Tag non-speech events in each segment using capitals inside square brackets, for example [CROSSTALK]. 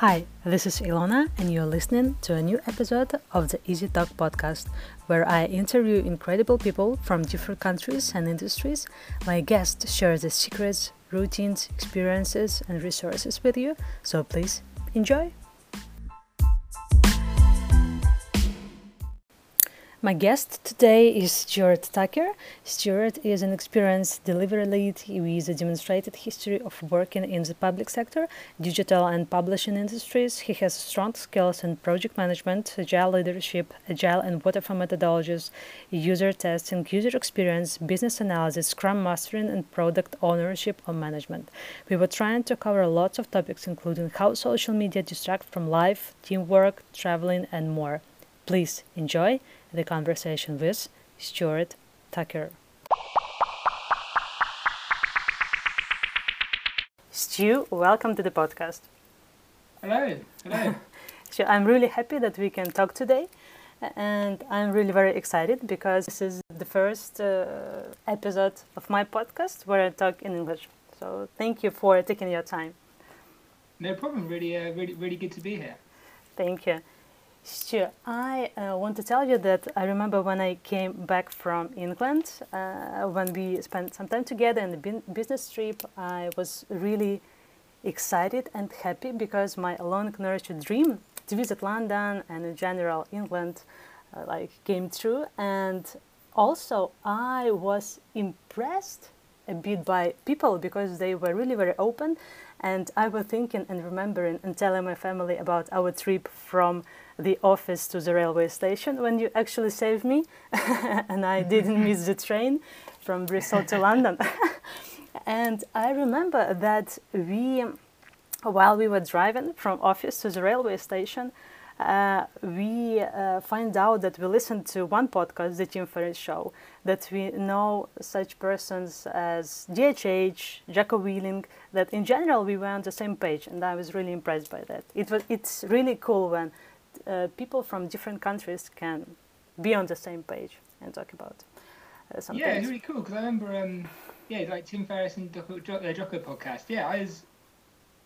Hi, this is Ilona, and you're listening to a new episode of the IzziTok podcast, where I interview incredible people from different countries and industries. My guests share the secrets, routines, experiences, and resources with you, so please enjoy. My guest today is Stuart Tucker. Stuart is an experienced delivery lead with a demonstrated history of working in the public sector, digital and publishing industries. He has strong skills in project management, agile leadership, agile and waterfall methodologies, user testing, user experience, business analysis, scrum mastering, and product ownership or management. We were trying to cover lots of topics, including how social media distract from life, teamwork, traveling, and more. Please enjoy the conversation with Stuart Tucker. Stu, welcome to the podcast. Hello, hello. [LAUGHS] so I'm really happy that we can talk today, and I'm really very excited because this is the first uh, episode of my podcast where I talk in English. So thank you for taking your time. No problem. Really, uh, really, really good to be here. Thank you. Sure. I uh, want to tell you that I remember when I came back from England, uh, when we spent some time together in the business trip, I was really excited and happy because my long nurtured dream to visit London and in general England uh, like came true and also I was impressed a bit by people because they were really very open and I was thinking and remembering and telling my family about our trip from the office to the railway station when you actually saved me [LAUGHS] and I didn't miss the train from Bristol to London. [LAUGHS] and I remember that we, while we were driving from office to the railway station, uh, we uh, find out that we listened to one podcast, the Tim Ferriss Show, that we know such persons as DHH, Jocko Willink, that in general we were on the same page, and I was really impressed by that. It was, it's really cool when uh, people from different countries can be on the same page and talk about uh, some yeah, it's really cool because I remember, um, yeah, like Tim Ferriss and Jocko, uh, Jocko podcast. Yeah, I was,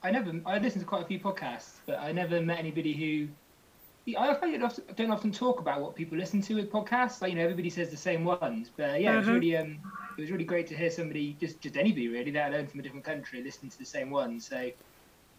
I never, I listened to quite a few podcasts, but I never met anybody who. I don't often, don't often talk about what people listen to with podcasts. Like you know, everybody says the same ones, but yeah, mm-hmm. it was mm-hmm. really, um, it was really great to hear somebody, just just anybody really, let alone from a different country, listening to the same ones. So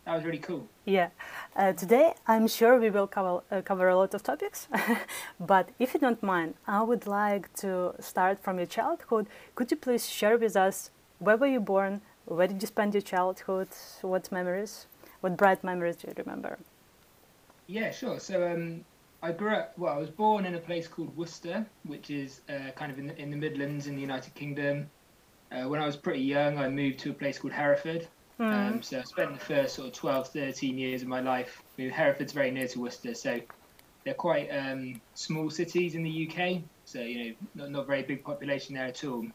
that was really cool. Yeah. Uh, today, I'm sure we will cover, uh, cover a lot of topics, [LAUGHS] but if you don't mind, I would like to start from your childhood. Could you please share with us where were you born? Where did you spend your childhood? What memories? What bright memories do you remember? Yeah, sure. So um, I grew up, well, I was born in a place called Worcester, which is uh, kind of in the, in the Midlands in the United Kingdom. Uh, when I was pretty young, I moved to a place called Hereford, Mm. Um, so I spent the first sort of 12, 13 years of my life. I mean, Hereford's very near to Worcester, so they're quite um, small cities in the UK. So you know, not, not very big population there at all.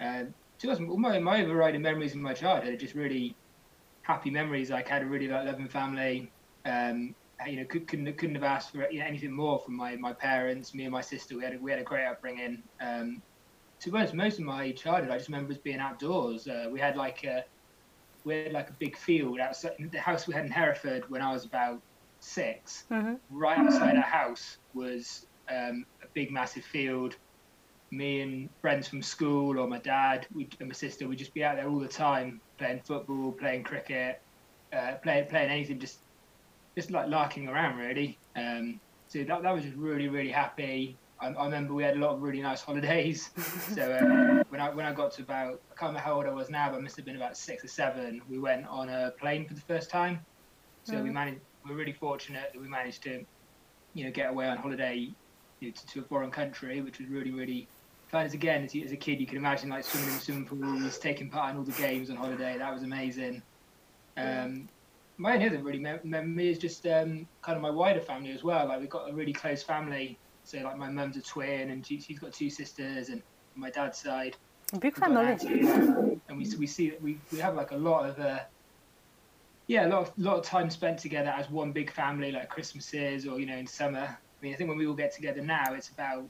Uh, to us, my, my overriding memories of my childhood are just really happy memories. Like I had a really like, loving family. Um, you know, could, couldn't couldn't have asked for you know, anything more from my, my parents. Me and my sister, we had a, we had a great upbringing. Um, to be honest, most of my childhood, I just remember as being outdoors. Uh, we had like a, we had like a big field outside the house we had in Hereford when I was about 6 mm-hmm. Right outside our house was um, a big, massive field. Me and friends from school, or my dad and my sister, would just be out there all the time playing football, playing cricket, uh, playing playing anything, just just like larking around really. Um, so that that was just really really happy. I, I, remember we had a lot of really nice holidays. [LAUGHS] so uh, when I when I got to about I can't remember how old I was now, but I must have been about six or seven. We went on a plane for the first time. So mm. we managed. We're really fortunate that we managed to, you know, get away on holiday you know, to, to, a foreign country, which was really really fun. As again, as, as a kid, you can imagine like swimming in swimming pools, taking part in all the games on holiday. That was amazing. Um, my only other really memory is just um, kind of my wider family as well. Like we've got a really close family so like my mum's a twin, and she, has got two sisters, and my dad's side. Big family. And we we see that we we have like a lot of uh, yeah, a lot of lot of time spent together as one big family, like Christmases or you know in summer. I mean, I think when we all get together now, it's about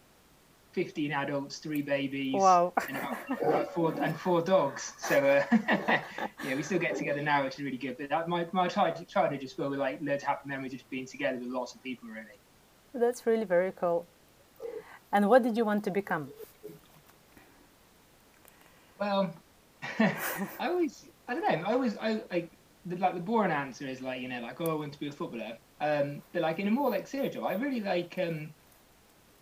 15 adults, three babies, Wow. and, about, four and four dogs. So uh, [LAUGHS] yeah, we still get together now, which is really good. But that, my my childhood just filled with like loads of happy memories of just being together with lots of people, really. That's really very cool. And what did you want to become? Well, [LAUGHS] I always, I don't know, I always, I like, the, like the boring answer is like, you know, like, oh, I want to be a footballer. Um, but like in a more like serious job, I really like, um,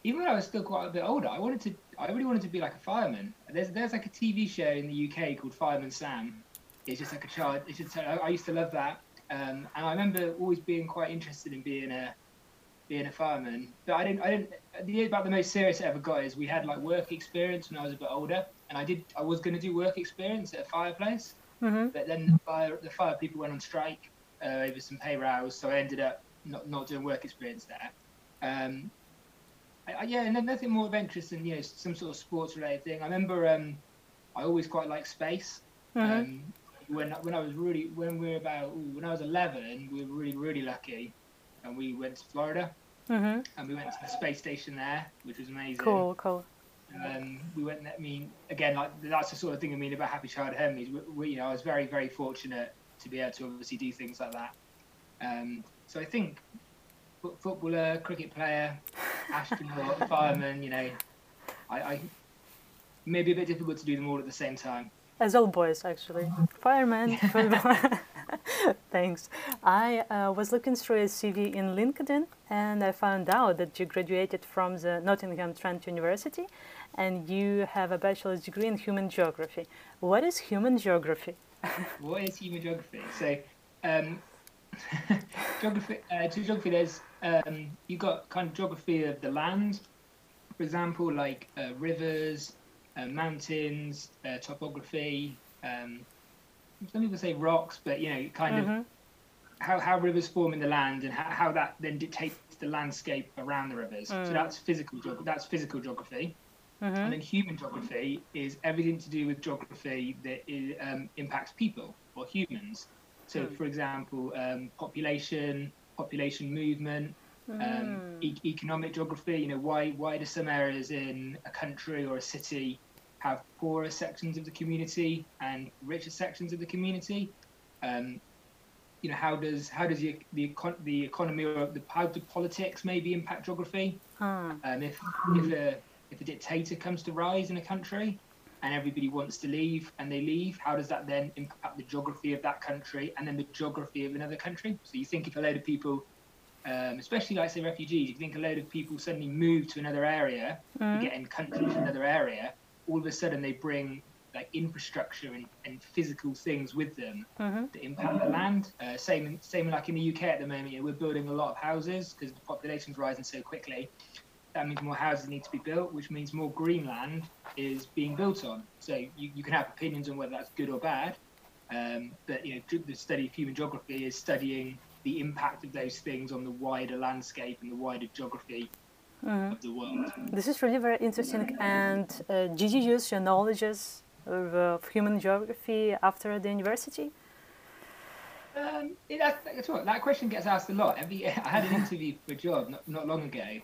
even when I was still quite a bit older, I wanted to, I really wanted to be like a fireman. There's, there's like a TV show in the UK called Fireman Sam. It's just like a child. It's just, I, I used to love that. Um, and I remember always being quite interested in being a, being a fireman. But I didn't, I didn't, the, about the most serious I ever got is we had like work experience when I was a bit older. And I did, I was going to do work experience at a fireplace. hmm But then the fire, the fire people went on strike uh, over some pay rows, so I ended up not, not doing work experience there. Um, I, I, yeah, nothing more adventurous than you know some sort of sports related thing. I remember um, I always quite liked space. hmm Um, when when I was really when we were about ooh, when I was 11, we were really really lucky, and we went to Florida hmm and we went to the space station there, which was amazing. Cool, cool. And um, we went. I mean, again, like that's the sort of thing I mean about happy Child memories. We, we, you know, I was very, very fortunate to be able to obviously do things like that. Um, so I think fo- footballer, cricket player, [LAUGHS] astronaut, fireman. You know, I, I maybe a bit difficult to do them all at the same time. As all boys, actually. Fireman, [LAUGHS] football. [LAUGHS] Thanks. I uh, was looking through a CV in LinkedIn and I found out that you graduated from the Nottingham Trent University and you have a bachelor's degree in human geography. What is human geography? [LAUGHS] What is human geography? So, um, [LAUGHS] geography. Uh, to geography, there's um, you got kind of geography of the land, for example, like uh, rivers, uh, mountains, uh, topography. Um, some people say rocks, but you know, kind of Mhm. how, how rivers form in the land and how, how that then dictates the landscape around the rivers. So Mm. that's physical. That's physical geography. And Mhm. then human geography is everything to do with geography that um, impacts people or humans. So, Mm. for example, um, population, population movement, um, Mm. e- economic geography. You know, why why do some areas in a country or a city have poorer sections of the community and richer sections of the community? Um, you know, how does how does the the, econ- the economy or the how do politics maybe impact geography? Ah, Um, if if a if a dictator comes to rise in a country and everybody wants to leave and they leave, how does that then impact the geography of that country and then the geography of another country? So you think if a load of people, um, especially like say refugees, you think a load of people suddenly move to another area, Mm. get in country to another area, all of a sudden they bring like infrastructure and, and physical things with them mhm. that impact the land. Uh, same, same like in the UK at the moment. You know, we're building a lot of houses because the population's rising so quickly. That means more houses need to be built, which means more green land is being built on. So you, you can have opinions on whether that's good or bad. Um, but you know, the study of human geography is studying the impact of those things on the wider landscape and the wider geography Mhm. of the world. This is really very interesting. And uh, did you use your knowledges of, of human geography after the university? Um, yeah, that, that's what, that question gets asked a lot. Every, [LAUGHS] I had an interview for a job not, not long ago,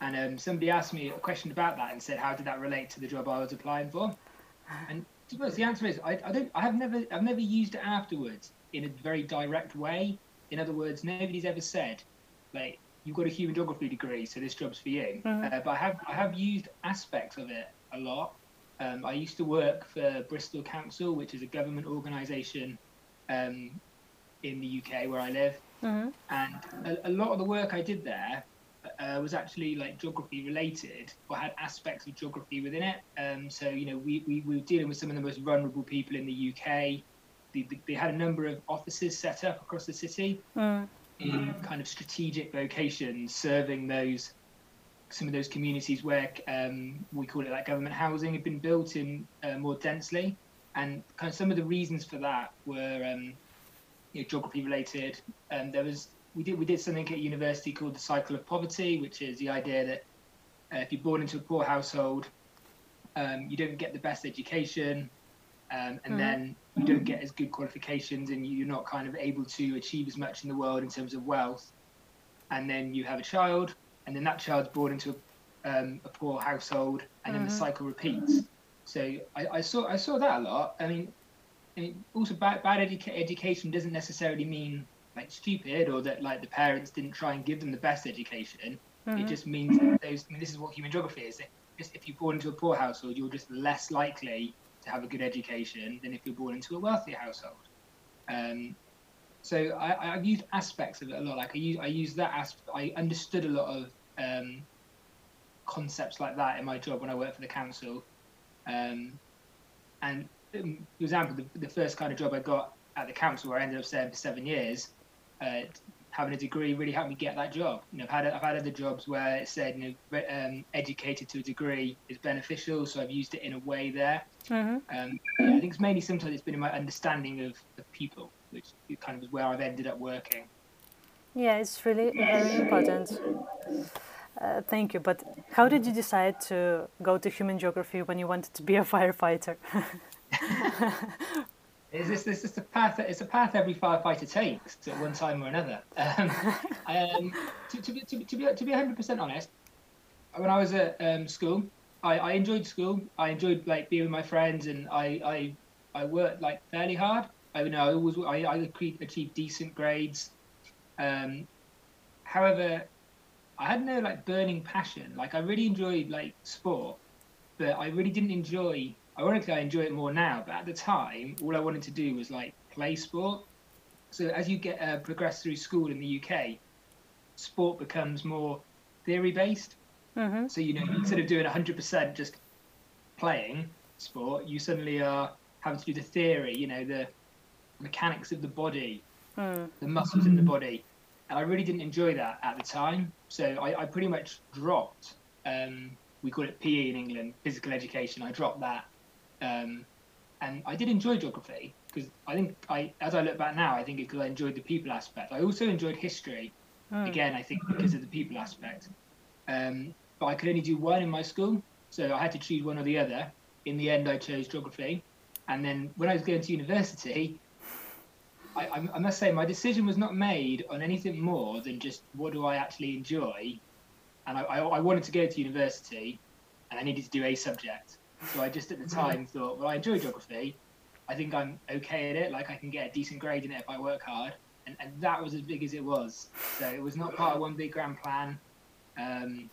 and um, somebody asked me a question about that and said, "How did that relate to the job I was applying for?" [LAUGHS] And to be honest, the answer is, I, I don't, I have never, I've never used it afterwards in a very direct way. In other words, nobody's ever said, like, you've got a human geography degree, so this job's for you. Mhm. Uh, but I have, I have used aspects of it a lot. Um, I used to work for Bristol Council, which is a government organisation um, in the UK where I live, hmm and a, a lot of the work I did there uh, was actually like geography related, or had aspects of geography within it. Um, so you know, we, we, we were dealing with some of the most vulnerable people in the UK. They, they- they had a number of offices set up across the city Mm. In kind of strategic locations, serving those some of those communities where um, we call it like government housing had been built in uh, more densely, and kind of some of the reasons for that were um, you know, geography related. Um, there was we did we did something at university called the cycle of poverty, which is the idea that uh, if you're born into a poor household, um, you don't get the best education, um, and Mhm. then you don't get as good qualifications, and you're not kind of able to achieve as much in the world in terms of wealth. And then you have a child, and then that child's born into a, um, a poor household, and then the cycle repeats. So I, I saw I saw that a lot. I mean, I mean also bad bad educa- education doesn't necessarily mean like stupid or that like the parents didn't try and give them the best education. It just means that those. I mean, this is what human geography is. Just if you're born into a poor household, you're just less likely to have a good education than if you're born into a wealthy household. Um, so I, I've used aspects of it a lot. Like I use I use that aspect. I understood a lot of um, concepts like that in my job when I worked for the council. Um, and um, for example, the, the first kind of job I got at the council, where I ended up staying for seven years, uh, having a degree really helped me get that job. You know, I've had I've had other jobs where it said you know um, educated to a degree is beneficial, so I've used it in a way there. Mm-hmm. Um, yeah, I think it's mainly sometimes it's been in my understanding of, of people, which kind of is where I've ended up working. Yeah, it's really very important. Uh, thank you. But how did you decide to go to human geography when you wanted to be a firefighter? [LAUGHS] It's this, this is the path. It's a path every firefighter takes at one time or another. [LAUGHS] Um, um, to, to, be, to, be, to be to be 100% honest, when I was at um, school, I, I enjoyed school. I enjoyed like being with my friends, and I I, I worked like fairly hard. I you know I always I, I achieved decent grades. Um, however, I had no like burning passion. Like I really enjoyed like sport, but I really didn't enjoy ironically, I enjoy it more now. But at the time, all I wanted to do was like play sport. So as you get uh, progress through school in the UK, sport becomes more theory based. Mm-hmm. So you know, instead of doing 100% just playing sport, you suddenly are having to do the theory. You know, the mechanics of the body, Mm. the muscles in the body, and I really didn't enjoy that at the time. So I, I pretty much dropped. Um, we call it PE in England, physical education. I dropped that um, and I did enjoy geography because I think I, as I look back now, I think because I enjoyed the people aspect. I also enjoyed history. Mm. Again, I think because of the people aspect. Um, but I could only do one in my school, so I had to choose one or the other. In the end, I chose geography. And then when I was going to university, I, I, I must say my decision was not made on anything more than just what do I actually enjoy. And I, I, I wanted to go to university, and I needed to do a subject. So I just at the time thought, well, I enjoy geography. I think I'm okay at it. Like I can get a decent grade in it if I work hard. And, and that was as big as it was. So it was not part of one big grand plan. Um,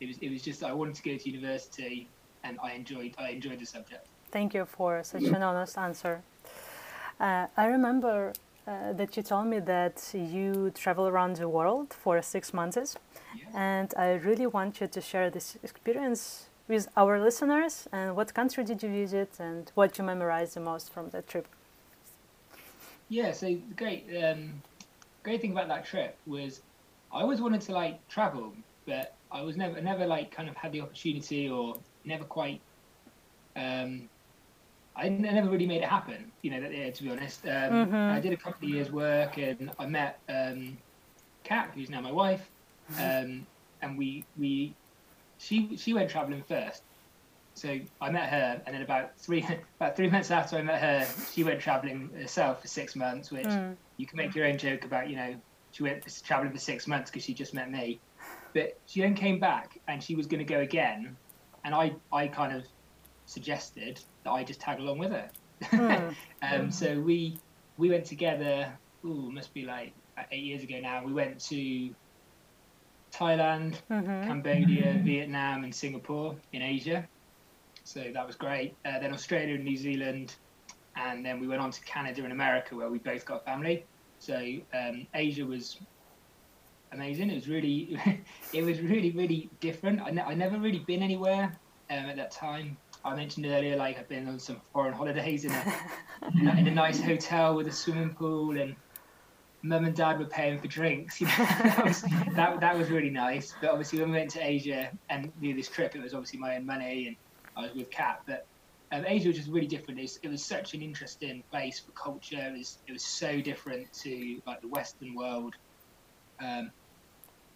it was it was just I wanted to go to university, and I enjoyed I enjoyed the subject. Thank you for such an honest answer. Uh, I remember uh, that you told me that you travel around the world for six months, Yes. and I really want you to share this experience with our listeners. And what country did you visit, and what you memorized the most from that trip? Yeah, so the great um, great thing about that trip was I always wanted to like travel, but I was never never like kind of had the opportunity or never quite. Um, I never really made it happen, you know. Yeah, to be honest, um, Mhm. I did a couple of years' work, and I met um, Kat, who's now my wife, um, and we we she she went travelling first, so I met her, and then about three [LAUGHS] about three months after I met her, she went travelling herself for six months. Which Mm. you can make your own joke about, you know, she went travelling for six months because she just met me, but she then came back and she was going to go again, and I I kind of suggested that I just tag along with her. Hmm. [LAUGHS] um, so we we went together. Ooh, must be like eight years ago now. We went to Thailand, Mhm. Cambodia, Vietnam, and Singapore in Asia. So that was great. Uh, then Australia and New Zealand, and then we went on to Canada and America, where we both got family. So um, Asia was amazing. It was really, [LAUGHS] it was really, really different. I, ne- I never really been anywhere um, at that time. I mentioned earlier, like I've been on some foreign holidays in a in a, in a nice hotel with a swimming pool, and mum and dad were paying for drinks. You know, [LAUGHS] that, was, that that was really nice. But obviously, when we went to Asia and do this trip, it was obviously my own money, and I was with Kat. But um, Asia was just really different. It was, it was such an interesting place for culture. It was it was so different to like the Western world. Um,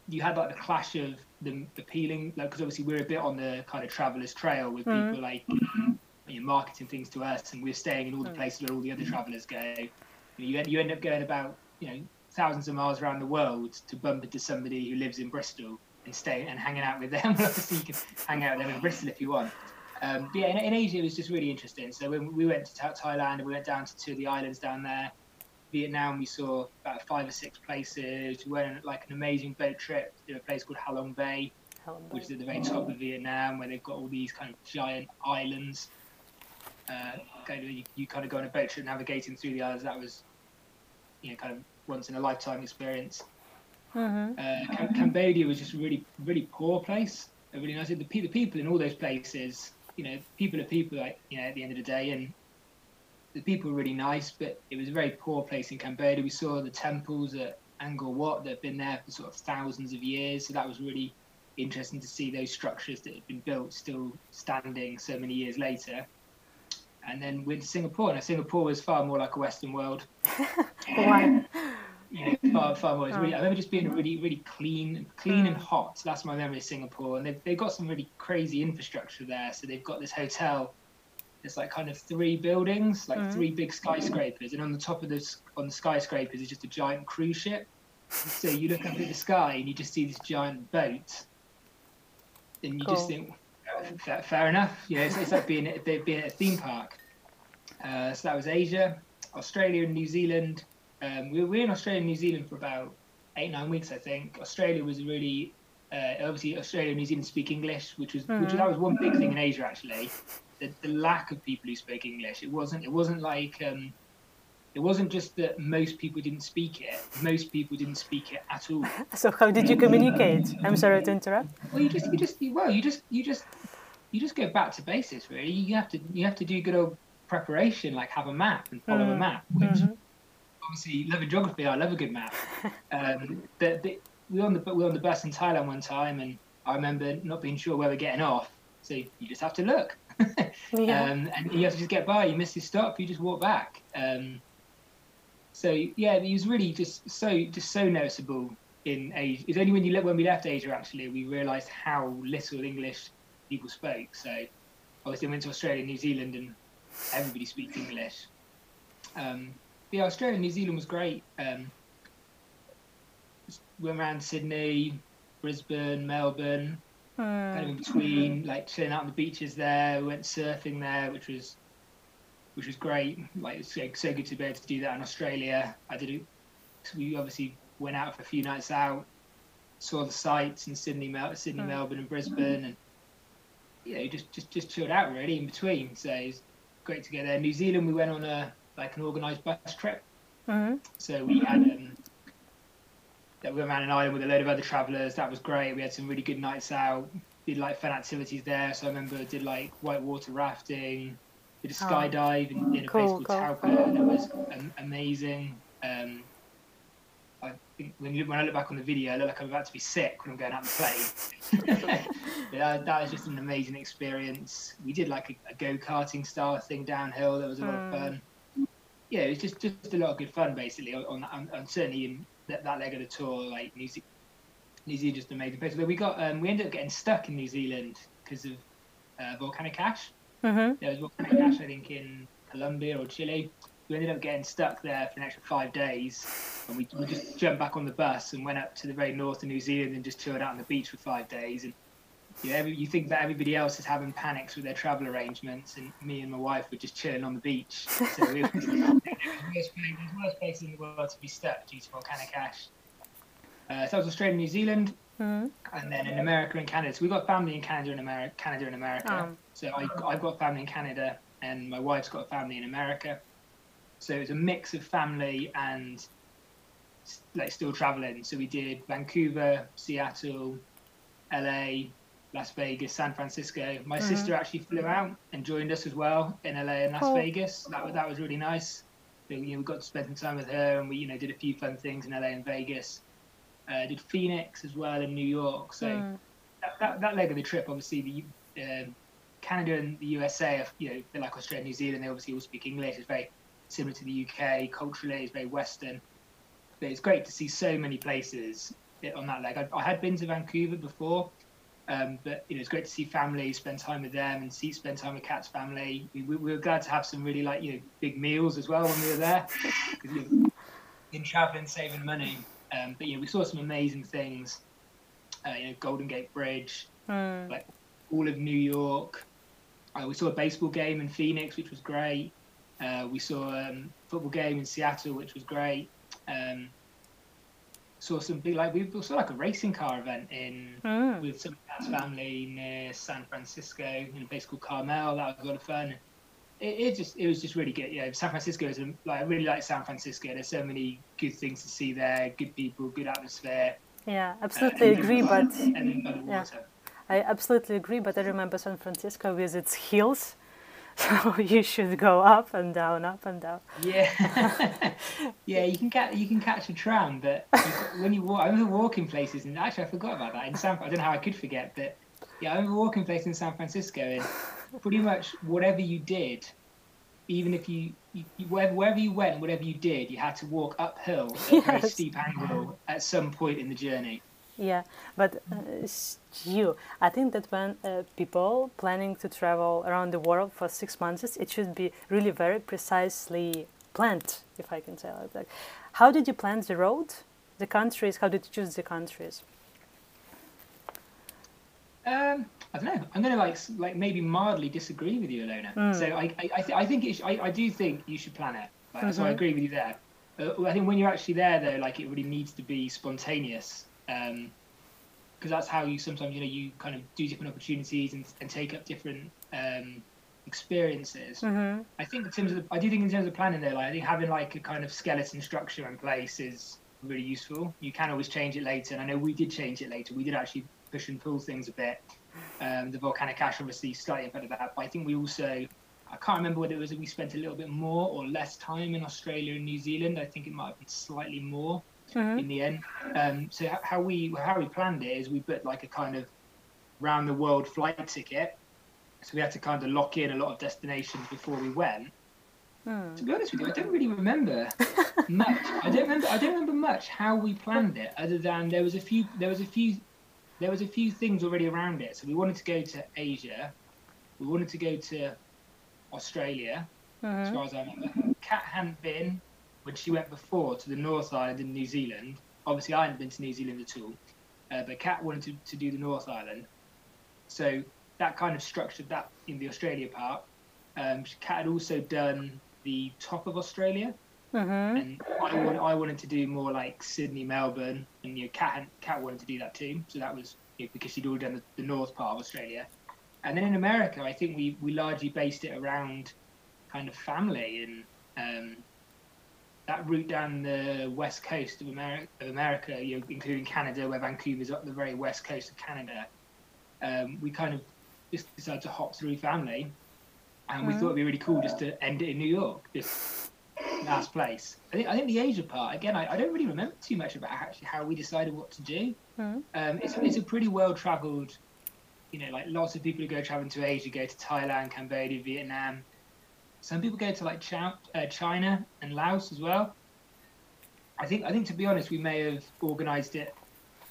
you had like the clash of the appealing, like because obviously we're a bit on the kind of traveller's trail with Mhm. people like you know, marketing things to us, and we're staying in all the Mm. places where all the other travellers go. You, know, you, end, you end up going about you know thousands of miles around the world to bump into somebody who lives in Bristol, and staying and hanging out with them. [LAUGHS] Obviously, you can hang out with them in Bristol if you want. Um, but yeah, in, in, Asia it was just really interesting. So when we went to Thailand, and we went down to two of the islands down there. Vietnam, we saw about five or six places. We went on like an amazing boat trip to a place called Halong Bay, Halong Bay. which is at the very top of Vietnam, where they've got all these kind of giant islands. Uh, kind of, you, you, kind of go on a boat trip navigating through the islands. That was, you know, kind of once in a lifetime experience. Mm-hmm. Uh, Cambodia was just a really, really poor place. A really nice. The, the people in all those places you know, people are people, like, you know, at the end of the day, and the people were really nice, but it was a very poor place in Cambodia. We saw the temples at Angkor Wat that have been there for sort of thousands of years, so that was really interesting to see those structures that had been built still standing so many years later. And then went to Singapore, and Singapore was far more like a Western world. [LAUGHS] You know, far, far more. It's really, I remember just being really, really clean, clean and mm. hot. That's my memory of Singapore. And they've, they've got some really crazy infrastructure there. So they've got this hotel. It's like kind of three buildings, like mm. three big skyscrapers, and on the top of this, on the skyscrapers, is just a giant cruise ship. So you look up at the sky and you just see this giant boat, and you cool. just think, fair, fair enough. You know, it's, it's like being at, being at a theme park. Uh, so that was Asia, Australia, and New Zealand um, we were in Australia and New Zealand for about eight nine weeks, I think. Australia was really uh, obviously Australia and New Zealand speak English, which was mm. which that was one big thing in Asia actually. The, the lack of people who spoke English. It wasn't it wasn't like um, it wasn't just that most people didn't speak it. Most people didn't speak it at all. [LAUGHS] So how did you communicate? I'm sorry to interrupt. Well, you just you just well you just you just you just go back to basics really. You have to you have to do good old preparation, like have a map and follow mm. a map, which. Mm-hmm obviously love geography. I love a good map. [LAUGHS] Um, the, the, we were on the we were on the bus in Thailand one time, and I remember not being sure where we're getting off. So you just have to look, [LAUGHS] yeah. um, and you have to just get by. You miss your stop, you just walk back. Um, so yeah, he was really just so just so noticeable in Asia. It's only when you when we left Asia actually we realised how little English people spoke. So obviously I went to Australia, and New Zealand, and everybody speaks English. Um, yeah, Australia, New Zealand was great. Um, went around Sydney, Brisbane, Melbourne, mm. kind of in between, like chilling out on the beaches there. We went surfing there, which was which was great. Like it's so, so good to be able to do that in Australia. I did it. We obviously went out for a few nights out, saw the sights in Sydney, Mel- Sydney, mm. Melbourne, and Brisbane, and you know, just just just chilled out really in between. So it was great to get there. New Zealand, we went on a like an organised bus trip. Mm-hmm. So we had um, that we went around an island with a load of other travellers. That was great. We had some really good nights out. Did like fun activities there. So I remember did like whitewater rafting, did a oh. skydive oh, in, in, a cool, place called cool. Taupo, and it was um, amazing. Um, I think when, you, when I look back on the video, I look like I'm about to be sick when I'm going out and the plane. [LAUGHS] that, that, was just an amazing experience. We did like a, a go karting style thing downhill. That was a lot mm. of fun yeah, it was just just a lot of good fun basically on, on, on certainly in that, that leg of the tour. Like New Zealand, New Zealand just amazing place. But we got um, we ended up getting stuck in New Zealand because of uh, volcanic ash. Mm-hmm. There was volcanic ash, I think, in Colombia or Chile. We ended up getting stuck there for an extra five days, and we, we just jumped back on the bus and went up to the very north of New Zealand and just chilled out on the beach for five days. And yeah, you think that everybody else is having panics with their travel arrangements, and me and my wife were just chilling on the beach. [LAUGHS] So [LAUGHS] it was, the worst, place, worst place in the world to be stuck due to volcanic ash. Uh, so that was Australia, and New Zealand, mm-hmm. and then in America and Canada. So we've got family in Canada and America. Canada and America. Um, so I, I've got family in Canada, and my wife's got family in America. So it's a mix of family and like still traveling. So we did Vancouver, Seattle, LA, Las Vegas, San Francisco. My mm-hmm. sister actually flew out and joined us as well in LA and Las cool. Vegas. That was that was really nice. You know, we got to spend some time with her, and we you know did a few fun things in LA and Vegas. Uh, did Phoenix as well in New York. So mm. that, that, that, leg of the trip, obviously, the uh, Canada and the USA, are, you know, they're like Australia, and New Zealand. They obviously all speak English. It's very similar to the UK culturally. It's very Western. But it's great to see so many places on that leg. I, I had been to Vancouver before, um, but you know, it's great to see family, spend time with them, and see spend time with Kat's family. We, we, we, were glad to have some really like you know big meals as well when we were there, [LAUGHS] because you know, in traveling, saving money. Um, but yeah, we saw some amazing things. uh, you know, Golden Gate Bridge, Mm. like all of New York. Uh, we saw a baseball game in Phoenix, which was great. Uh, we saw a um, football game in Seattle, which was great. Um, saw some big like we saw like a racing car event in Mm. with some of family near San Francisco in a place called Carmel. That was a lot of fun. It, it just it was just really good. Yeah, San Francisco is a, like I really like San Francisco. There's so many good things to see there. Good people, good atmosphere. Yeah, uh, absolutely and agree. But and then by the yeah. I absolutely agree. But I remember San Francisco with its hills, [LAUGHS] so you should go up and down, up and down. Yeah, [LAUGHS] yeah. You can catch you can catch a tram, but when you walk, I remember walking places, and actually I forgot about that in San. I don't know how I could forget, but yeah, I remember walking places in San Francisco, and pretty much whatever you did, even if you, you, you wherever, wherever you went, whatever you did, you had to walk uphill at a very steep angle at some point in the journey. Yeah, but uh, Stu, I think that when uh, people planning to travel around the world for six months, it should be really very precisely planned, if I can say it like that. How did you plan the road, the countries? How did you choose the countries? Um, I don't know. I'm going to like like maybe mildly disagree with you, Ilona. Mm. So I I, I, th- I think it sh- I, I do think you should plan it. Like, So I Mhm. agree with you there. Uh, I think when you're actually there, though, like it really needs to be spontaneous. Um, because that's how you sometimes you know you kind of do different opportunities and, and take up different um, experiences. Mm-hmm. I think in terms of I do think in terms of planning though, like I think having like a kind of skeleton structure in place is really useful. You can always change it later, and I know we did change it later. We did actually push and pull things a bit. Um, the volcanic ash obviously slightly affected that, but I think we also I can't remember whether it was that we spent a little bit more or less time in Australia and New Zealand. I think it might have been slightly more Mm-hmm. in the end. Um, so how we how we planned it is we booked like a kind of round the world flight ticket. So we had to kind of lock in a lot of destinations before we went. Mm. To be honest with you, I don't really remember much. I don't remember. I don't remember much how we planned it, other than there was a few. There was a few. There was a few things already around it. So we wanted to go to Asia. We wanted to go to Australia, as Mm-hmm. far as I remember. Kat hadn't been when she went before to the North Island in New Zealand. Obviously, I hadn't been to New Zealand at all, uh, but Kat wanted to, to do the North Island. So that kind of structured that in the Australia part. Um, Kat had also done the top of Australia, Mm-hmm. and I, want, I wanted to do more like Sydney, Melbourne, and you know, Kat wanted to do that too. So that was you know, because she'd already done the, the north part of Australia. And then in America, I think we, we largely based it around kind of family and um, that route down the west coast of America, of America you know, including Canada, where Vancouver's up the very west coast of Canada. Um, we kind of just decided to hop through family, and we Mhm. thought it'd be really cool just to end it in New York, just last place. I think I think the Asia part again. I, I don't really remember too much about actually how we decided what to do. Mm-hmm. Um, it's it's a pretty well travelled, you know, like lots of people who go traveling to Asia go to Thailand, Cambodia, Vietnam. Some people go to like China, uh, China and Laos as well. I think I think to be honest, we may have organised it.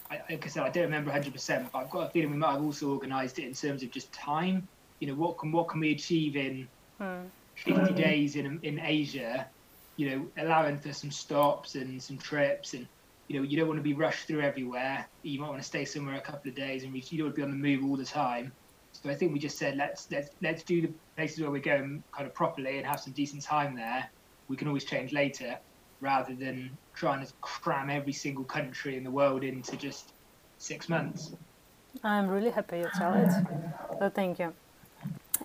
I, like I said, I don't remember 100, percent but I've got a feeling we might have also organised it in terms of just time. You know, what can what can we achieve in Mm. 50 days in in Asia, you know, allowing for some stops and some trips, and you know, you don't want to be rushed through everywhere. You might want to stay somewhere a couple of days, and you don't want to be on the move all the time. So I think we just said let's let's let's do the places where we're going kind of properly and have some decent time there. We can always change later, rather than trying to cram every single country in the world into just six months. I'm really happy you tell it. So thank you.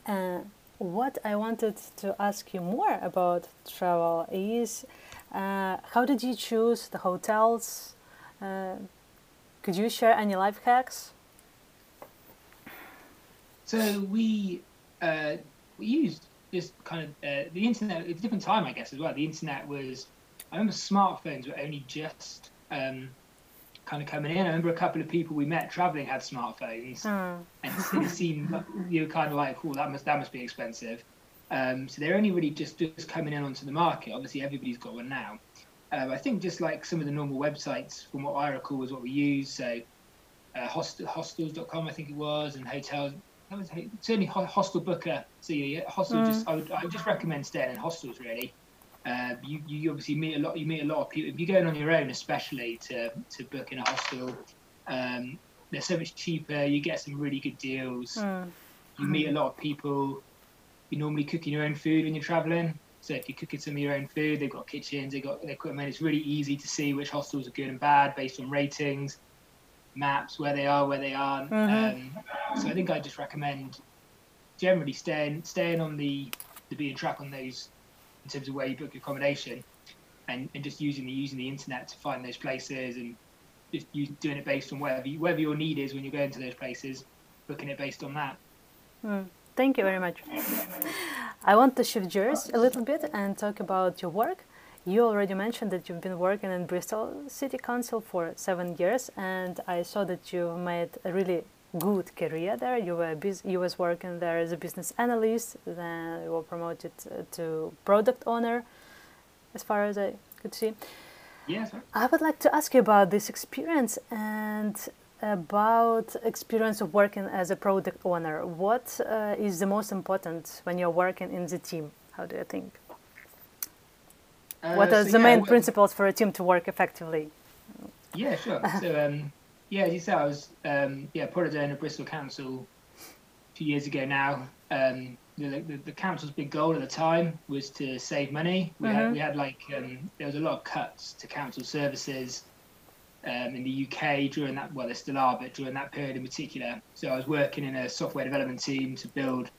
Uh, what I wanted to ask you more about travel is uh, how did you choose the hotels? Uh, could you share any life hacks? So we uh, we used just kind of uh, the internet. It's a different time, I guess, as well. The internet was. I remember smartphones were only just um, kind of coming in. I remember a couple of people we met traveling had smartphones, Mm. and it seemed you were kind of like, "Oh, that must that must be expensive." Um, so they're only really just just coming in onto the market. Obviously, everybody's got one now. Um, I think just like some of the normal websites, from what I recall, was what we used. So uh, host- hostels.com, I think it was, and hotels. That was certainly ho- hostel booker. So yeah, hostel. Just I would I would just recommend staying in hostels really. Uh, you you obviously meet a lot. You meet a lot of people. If you're going on your own, especially to to book in a hostel, um, they're so much cheaper. You get some really good deals. Mm. You meet a lot of people. You're normally cooking your own food when you're traveling. So if you're cooking some of your own food, they've got kitchens, they've got equipment. It's really easy to see which hostels are good and bad based on ratings, maps, where they are, where they aren't. Mm-hmm. Um, so I think I just recommend generally staying staying on the the beaten track on those in terms of where you book your accommodation, and, and just using the using the internet to find those places and just doing it based on whatever you, whatever your need is when you're going to those places, booking it based on that. Mm. Thank you very much. I want to shift gears a little bit and talk about your work. You already mentioned that you've been working in Bristol City Council for seven years, and I saw that you made a really good career there. You were you was working there as a business analyst, then you were promoted to product owner, as far as I could see. Yes. I would like to ask you about this experience and about experience of working as a product owner. What uh, is the most important when you're working in the team? How do you think? Uh, what are so the yeah, main well, principles for a team to work effectively? Yeah, sure. [LAUGHS] so, um, yeah, as you said, I was um, yeah product owner at Bristol Council a few years ago now. Um, the, the, the, council's big goal at the time was to save money. We mm-hmm. had we had like um, there was a lot of cuts to council services um, in the UK during that. Well, there still are, but during that period in particular. So I was working in a software development team to build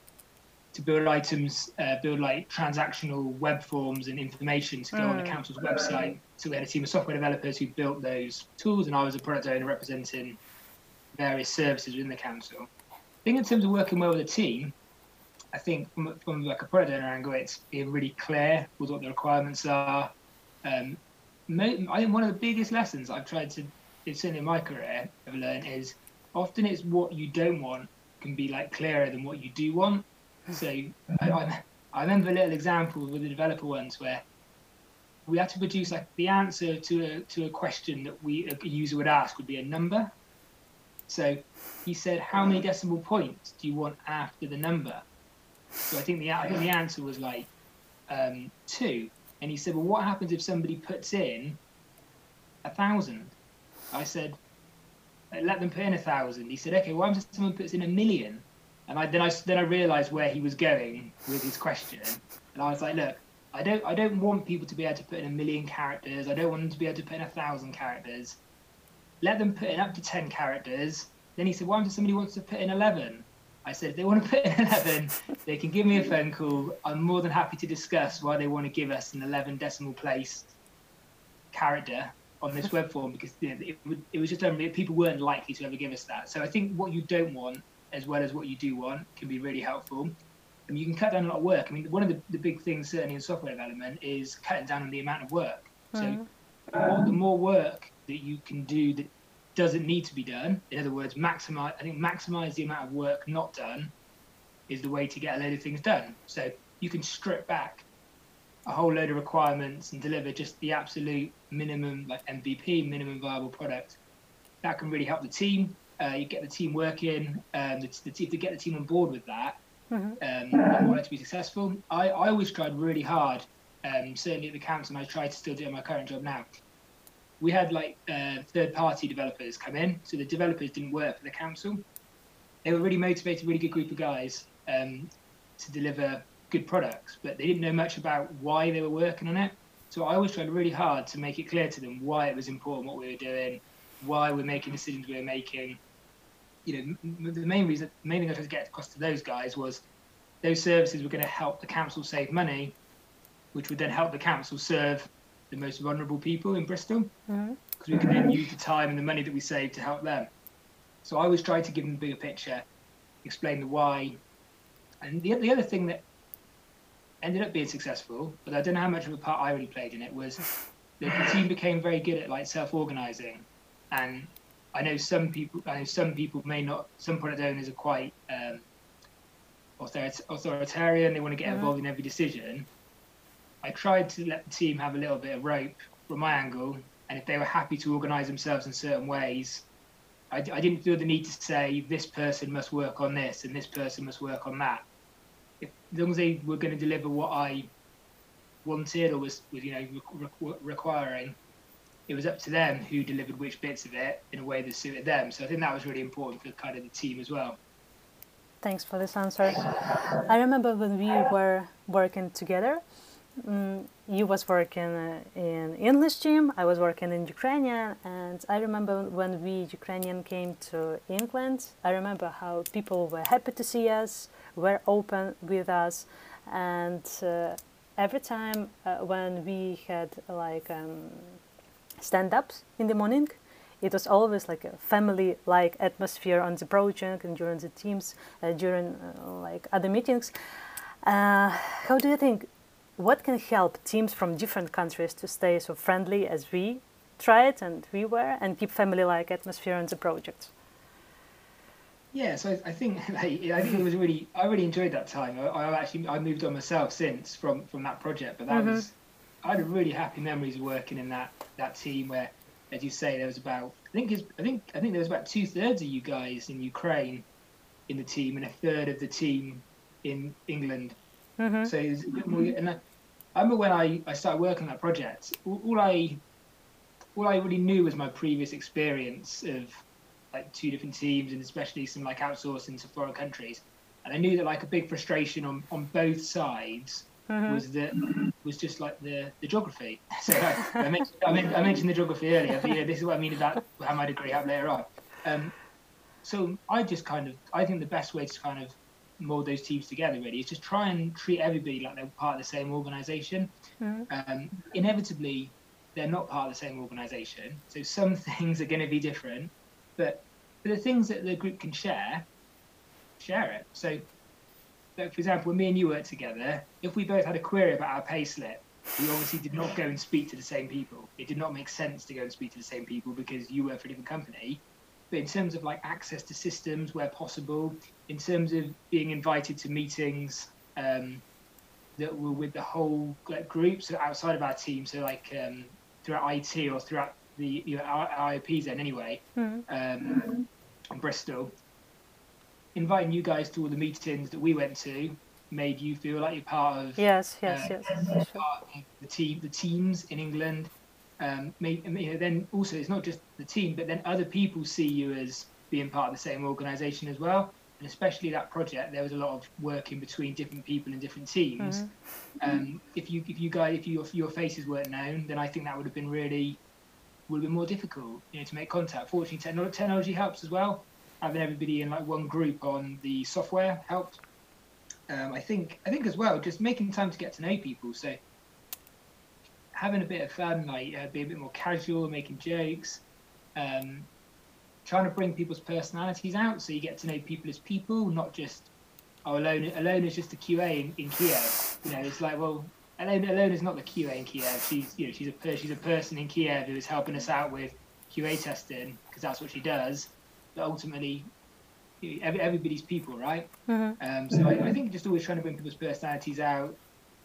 to build items, uh, build like transactional web forms and information to go mm. on the mm. council's website. So we had a team of software developers who built those tools, and I was a product owner representing various services within the council. I think in terms of working well with a team, I think from, from like a product owner angle, it's being really clear with what the requirements are, um, I think one of the biggest lessons I've tried to, certainly in my career, I've learned is often it's what you don't want can be like clearer than what you do want. So I, I, remember a little example with the developer ones where we had to produce like the answer to a to a question that we a user would ask would be a number. So he said, "How many decimal points do you want after the number?" So I think the I think the answer was like um, two and he said, well, what happens if somebody puts in a thousand? I said, let them put in a thousand. He said, okay, what happens if someone puts in a million? And I, then I then I realised where he was going with his question, and I was like, look, I don't I don't want people to be able to put in a million characters. I don't want them to be able to put in a thousand characters. Let them put in up to ten characters. Then he said, why if somebody wants to put in eleven? I said, if they want to [LAUGHS] put in 11, they can give me a phone call. I'm more than happy to discuss why they want to give us an 11 decimal place character on this [LAUGHS] web form because you know, it, would, it was just unreal. People weren't likely to ever give us that. So I think what you don't want, as well as what you do want, can be really helpful. I mean, you can cut down a lot of work. I mean, one of the, the big things, certainly in software development, is cutting down on the amount of work. So mm-hmm. the more work that you can do that doesn't need to be done. In other words, maximize. I think maximize the amount of work not done is the way to get a load of things done. So you can strip back a whole load of requirements and deliver just the absolute minimum, like MVP, minimum viable product. That can really help the team. Uh, you get the team working. Um, the, the, to get the team on board with that, mm-hmm. um, want it to be successful. I, I always tried really hard. Um, certainly at the council, and I try to still do it in my current job now we had like uh, third party developers come in. So the developers didn't work for the council. They were really motivated, really good group of guys um, to deliver good products, but they didn't know much about why they were working on it. So I always tried really hard to make it clear to them why it was important what we were doing, why we're making decisions we were making. You know, the main reason, the main thing I tried to get across to those guys was those services were going to help the council save money, which would then help the council serve the most vulnerable people in Bristol because mm-hmm. we can then use the time and the money that we save to help them. So I always try to give them the bigger picture, explain the why. And the, the other thing that ended up being successful, but I don't know how much of a part I really played in it, was that the team became very good at like self-organizing. And I know some people, I know some people may not, some product owners are quite um, authoritarian. They want to get mm-hmm. involved in every decision. I tried to let the team have a little bit of rope from my angle, and if they were happy to organise themselves in certain ways, I, I, didn't feel the need to say this person must work on this and this person must work on that. If, as long as they were going to deliver what I wanted or was, was you know re- re- requiring, it was up to them who delivered which bits of it in a way that suited them. So I think that was really important for kind of the team as well. Thanks for this answer. I remember when we were working together. Um, you was working uh, in English team, I was working in Ukrainian, and I remember when we Ukrainian came to England. I remember how people were happy to see us, were open with us, and uh, every time uh, when we had like um, stand-ups in the morning, it was always like a family-like atmosphere on the project and during the teams, uh, during uh, like other meetings. Uh, how do you think? What can help teams from different countries to stay so friendly as we tried and we were, and keep family-like atmosphere on the project? Yeah, so I think [LAUGHS] like, I think it was really I really enjoyed that time. I, I, actually I moved on myself since from from that project, but that mm-hmm. was I had really happy memories of working in that that team where, as you say, there was about I think I think I think there was about two thirds of you guys in Ukraine in the team and a third of the team in England. Mm-hmm. So it was a bit more. And I, I remember when I, I started working on that project, all, all I all I really knew was my previous experience of like two different teams and especially some like outsourcing to foreign countries. And I knew that like a big frustration on, on both sides mm-hmm. was that was just like the, the geography. [LAUGHS] So I, I, mentioned, I, mentioned, the geography earlier, but yeah, this is what I mean about how my degree happened later on. Um, so I just kind of I think the best way to kind of mold those teams together really is just try and treat everybody like they're part of the same organization. Mm-hmm. Um, inevitably, they're not part of the same organization, so some [LAUGHS] things are going to be different but for the things that the group can share, share it. So, for example, when me and you worked together, if we both had a query about our pay slip, we obviously did not go and speak to the same people. It did not make sense to go and speak to the same people because you work for a different company. But in terms of like access to systems where possible, in terms of being invited to meetings um, that were with the whole like, group, so outside of our team, so like um, throughout IT or throughout the you know, IOPs then anyway, mm. um, Bristol. Inviting you guys to all the meetings that we went to made you feel like you're part of yes yes uh, yes part of the team the teams in England. Um, made, you know, then also it's not just the team, but then other people see you as being part of the same organisation as well. And especially that project, there was a lot of working between different people and different teams. Mm-hmm. Um, if you if you guys if you, if your faces weren't known, then I think that would have been really would be more difficult, you know, to make contact. Fortunately, technology helps as well. Having everybody in like one group on the software helped. Um, I think I think as well, just making time to get to know people. So having a bit of fun, like uh, being a bit more casual, making jokes, um, trying to bring people's personalities out, so you get to know people as people, not just oh, Alona. Alona is just a QA in, in Kiev. You know, it's like well, Alona is not the QA in Kiev. She's you know she's a she's a person in Kiev who is helping us out with QA testing because that's what she does. But ultimately, everybody's people, right? Mm-hmm. Um, so I, I, think just always trying to bring people's personalities out.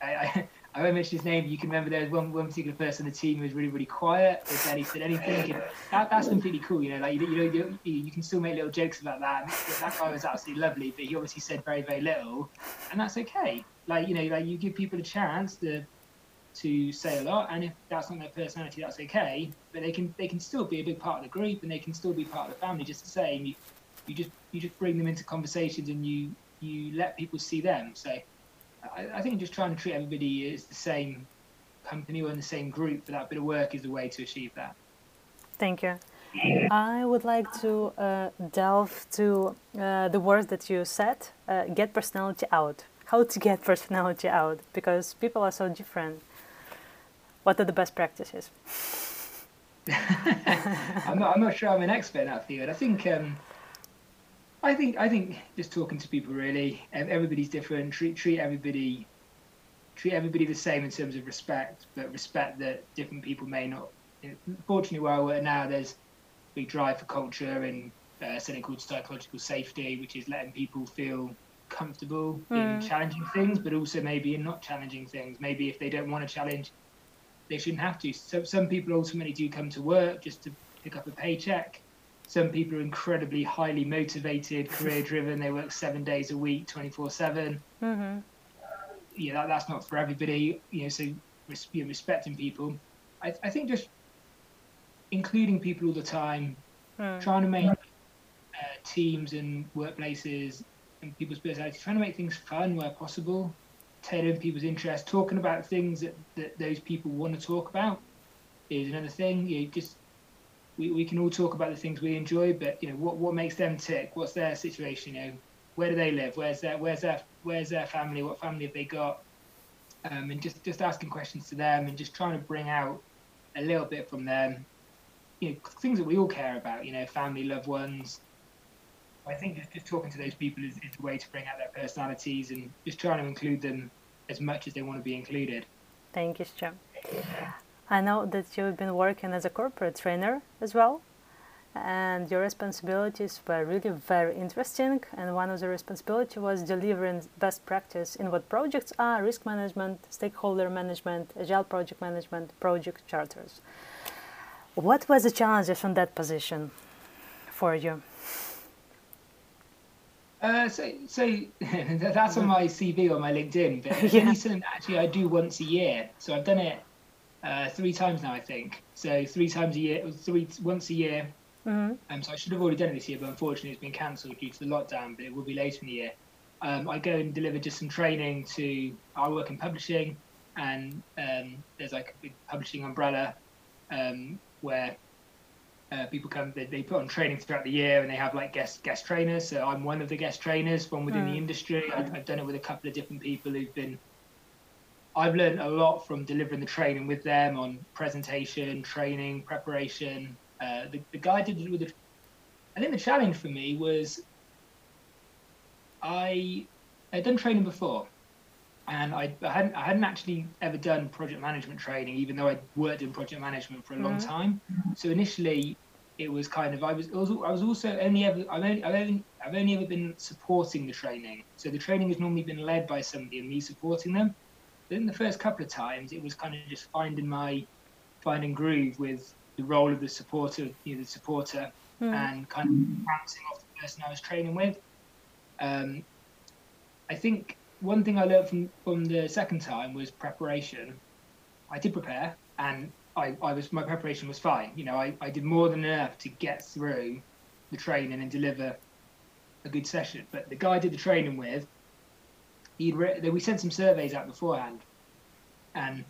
I, I, [LAUGHS] I won't mention his name. You can remember there was one, one particular person in the team who was really really quiet. If then said anything, that, that's completely cool. You know, like you, you know you, you can still make little jokes about that. That guy was absolutely lovely, but he obviously said very very little, and that's okay like you know like you give people a chance to to say a lot and if that's not their personality that's okay but they can they can still be a big part of the group and they can still be part of the family just the same. You you just you just bring them into conversations and you you let people see them. So I, I think just trying to treat everybody as the same company or in the same group for that bit of work is the way to achieve that. Thank you. I would like to uh, delve to uh, the words that you said uh, get personality out. How to get [LAUGHS] personality out because people are so different. What are the best practices? [LAUGHS] I'm not. I'm not sure I'm an expert in that field. I think. Um, I think. I think just talking to people really. Everybody's different. Treat treat everybody. Treat everybody the same in terms of respect, but respect that different people may not. Fortunately, where I work now, there's a big drive for culture and uh, something called psychological safety, which is letting people feel comfortable mm. in challenging things, but also maybe in not challenging things. Maybe if they don't want to challenge, they shouldn't have to. So some people ultimately do come to work just to pick up a paycheck. Some people are incredibly highly motivated, career driven. They work seven days a week, 24 7. Mm-hmm. Yeah, that, that's not for everybody. You know, so you know, respecting people. I, I think just including people all the time, Mm. trying to make uh, teams and workplaces and people's personalities, trying to make things fun where possible, tailoring people's interests, talking about things that, that those people want to talk about is another thing. You know, just we, we can all talk about the things we enjoy, but you know what what makes them tick? What's their situation? You know, where do they live? Where's their where's their where's their family? What family have they got? Um, and just just asking questions to them and just trying to bring out a little bit from them. You know, things that we all care about. You know, family, loved ones. I think just, talking to those people is, is the way to bring out their personalities and just trying to include them as much as they want to be included. Thank you, Stu. I know that you've been working as a corporate trainer as well, and your responsibilities were really very interesting. And one of the responsibility was delivering best practice in what projects are risk management, stakeholder management, agile project management, project charters. What was the challenges from that position for you? Uh, so, so [LAUGHS] that's on my CV on my LinkedIn, but [LAUGHS] Yeah. actually I do once a year. So I've done it uh, three times now, I think. So three times a year, three once a year. hmm Um, so I should have already done it this year, but unfortunately it's been cancelled due to the lockdown. But it will be later in the year. Um, I go and deliver just some training to. I work in publishing, and um, there's like a big publishing umbrella um, where uh, people come. They, they put on training throughout the year, and they have like guest guest trainers. So I'm one of the guest trainers from within Mm. the industry. I've, I've done it with a couple of different people who've been. I've learned a lot from delivering the training with them on presentation, training, preparation. Uh, the, the guy did it with the. I think the challenge for me was. I had done training before, and I, I hadn't I hadn't actually ever done project management training, even though I'd worked in project management for a long Mhm. time. So initially, it was kind of I was, it was I was also only ever I've only, I've only I've only ever been supporting the training. So the training has normally been led by somebody and me supporting them. But in the first couple of times, it was kind of just finding my finding groove with the role of the supporter, you know, the supporter, Mm. and kind of bouncing off the person I was training with. Um, I think one thing I learned from, from the second time was preparation. I did prepare, and I, I was my preparation was fine. You know, I, I did more than enough to get through the training and deliver a good session. But the guy I did the training with, he'd re- we sent some surveys out beforehand, and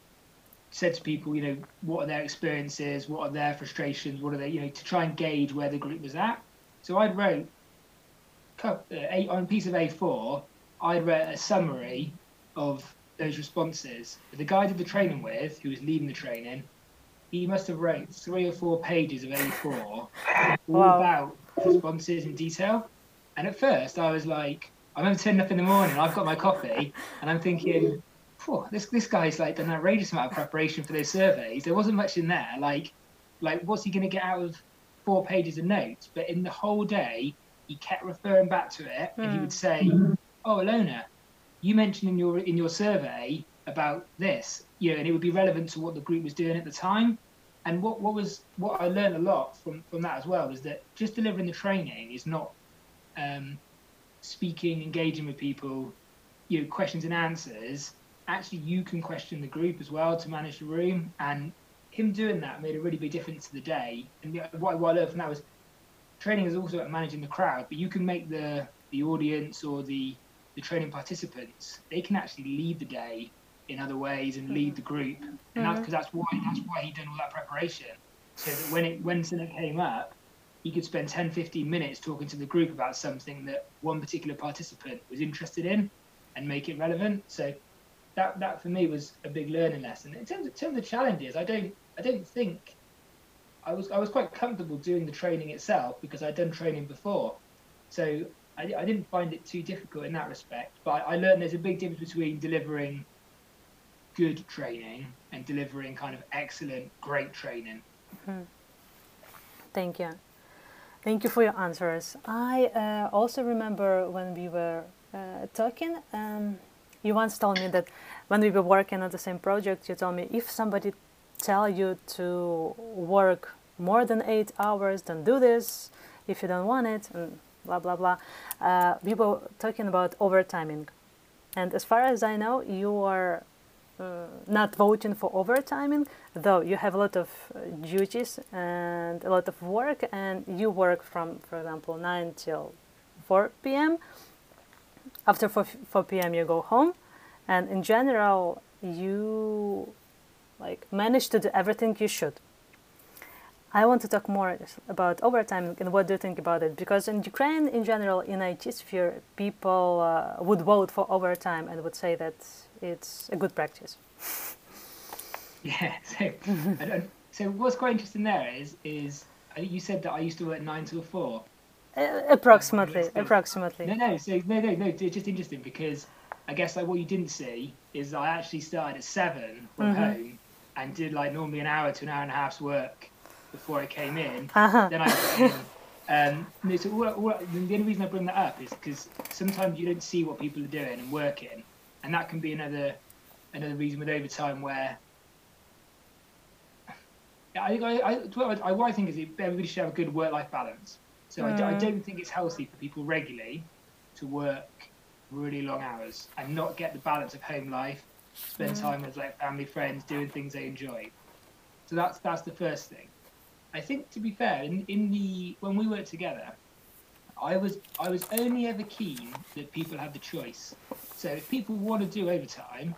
said to people, you know, what are their experiences, what are their frustrations, what are they, you know, to try and gauge where the group was at. So I'd wrote cou- uh, eight, on a piece of A4, I'd wrote a summary of those responses. The guy I did the training with, who was leading the training, he must have wrote three or four pages of A4 all Wow. about responses in detail. And at first, I was like, I remember turning up in the morning, I've got my coffee, and I'm thinking, "Phew, this this guy's like done an outrageous amount of preparation for those surveys. There wasn't much in there. Like, like what's he going to get out of four pages of notes? But in the whole day, he kept referring back to it, and he Mm. would say, "Oh, Alona, you mentioned in your in your survey about this, know, and it would be relevant to what the group was doing at the time." And what, what was what I learned a lot from, from that as well is that just delivering the training is not um, speaking, engaging with people, you know, questions and answers. Actually, you can question the group as well to manage the room, and him doing that made a really big difference to the day. And what, what I learned from that was training is also about managing the crowd, but you can make the the audience or the the training participants they can actually lead the day in other ways and lead mm-hmm. the group, and that's mm-hmm. because that's why that's why he done all that preparation, so that when it when something came up, he could spend 10, 15 minutes talking to the group about something that one particular participant was interested in, and make it relevant. So that that for me was a big learning lesson. In terms of, in terms of challenges, I don't I don't think I was I was quite comfortable doing the training itself because I'd done training before, so I, I didn't find it too difficult in that respect. But I learned there's a big difference between delivering good training and delivering kind of excellent, great training. Thank you. Thank you for your answers. I uh, also remember when we were uh, talking, um, you once told me that when we were working on the same project, you told me if somebody tell you to work more than eight hours, then do this. If you don't want it, and blah blah blah. Uh, we were talking about overtiming, and as far as I know, you are not voting for overtime, though you have a lot of uh, duties and a lot of work, and you work from, for example, 9 till 4 p.m. After 4, 4 p.m., you go home, and in general, you like manage to do everything you should. I want to talk more about overtime and what do you think about it? Because in Ukraine, in general, in IT sphere, people uh, would vote for overtime and would say that it's a good practice. [LAUGHS] Yeah. So, so what's quite interesting there is is you said that I used to work nine till four. Uh, approximately, approximately. No, no. So no, no, no. It's just interesting because I guess like what you didn't see is I actually started at seven from mm-hmm. home and did like normally an hour to an hour and a half's work before I came in. Uh-huh. Then I. Um, no, so all, all, the only reason I bring that up is because sometimes you don't see what people are doing and working, and that can be another another reason with overtime where I, I, I, I, what I think is everybody should have a good work-life balance. So mm. I, I, don't think it's healthy for people regularly to work really long hours and not get the balance of home life, spend mm. time with like family, friends, doing things they enjoy. So that's that's the first thing. I think to be fair, in, in the when we worked together, I was I was only ever keen that people had the choice. So if people want to do overtime,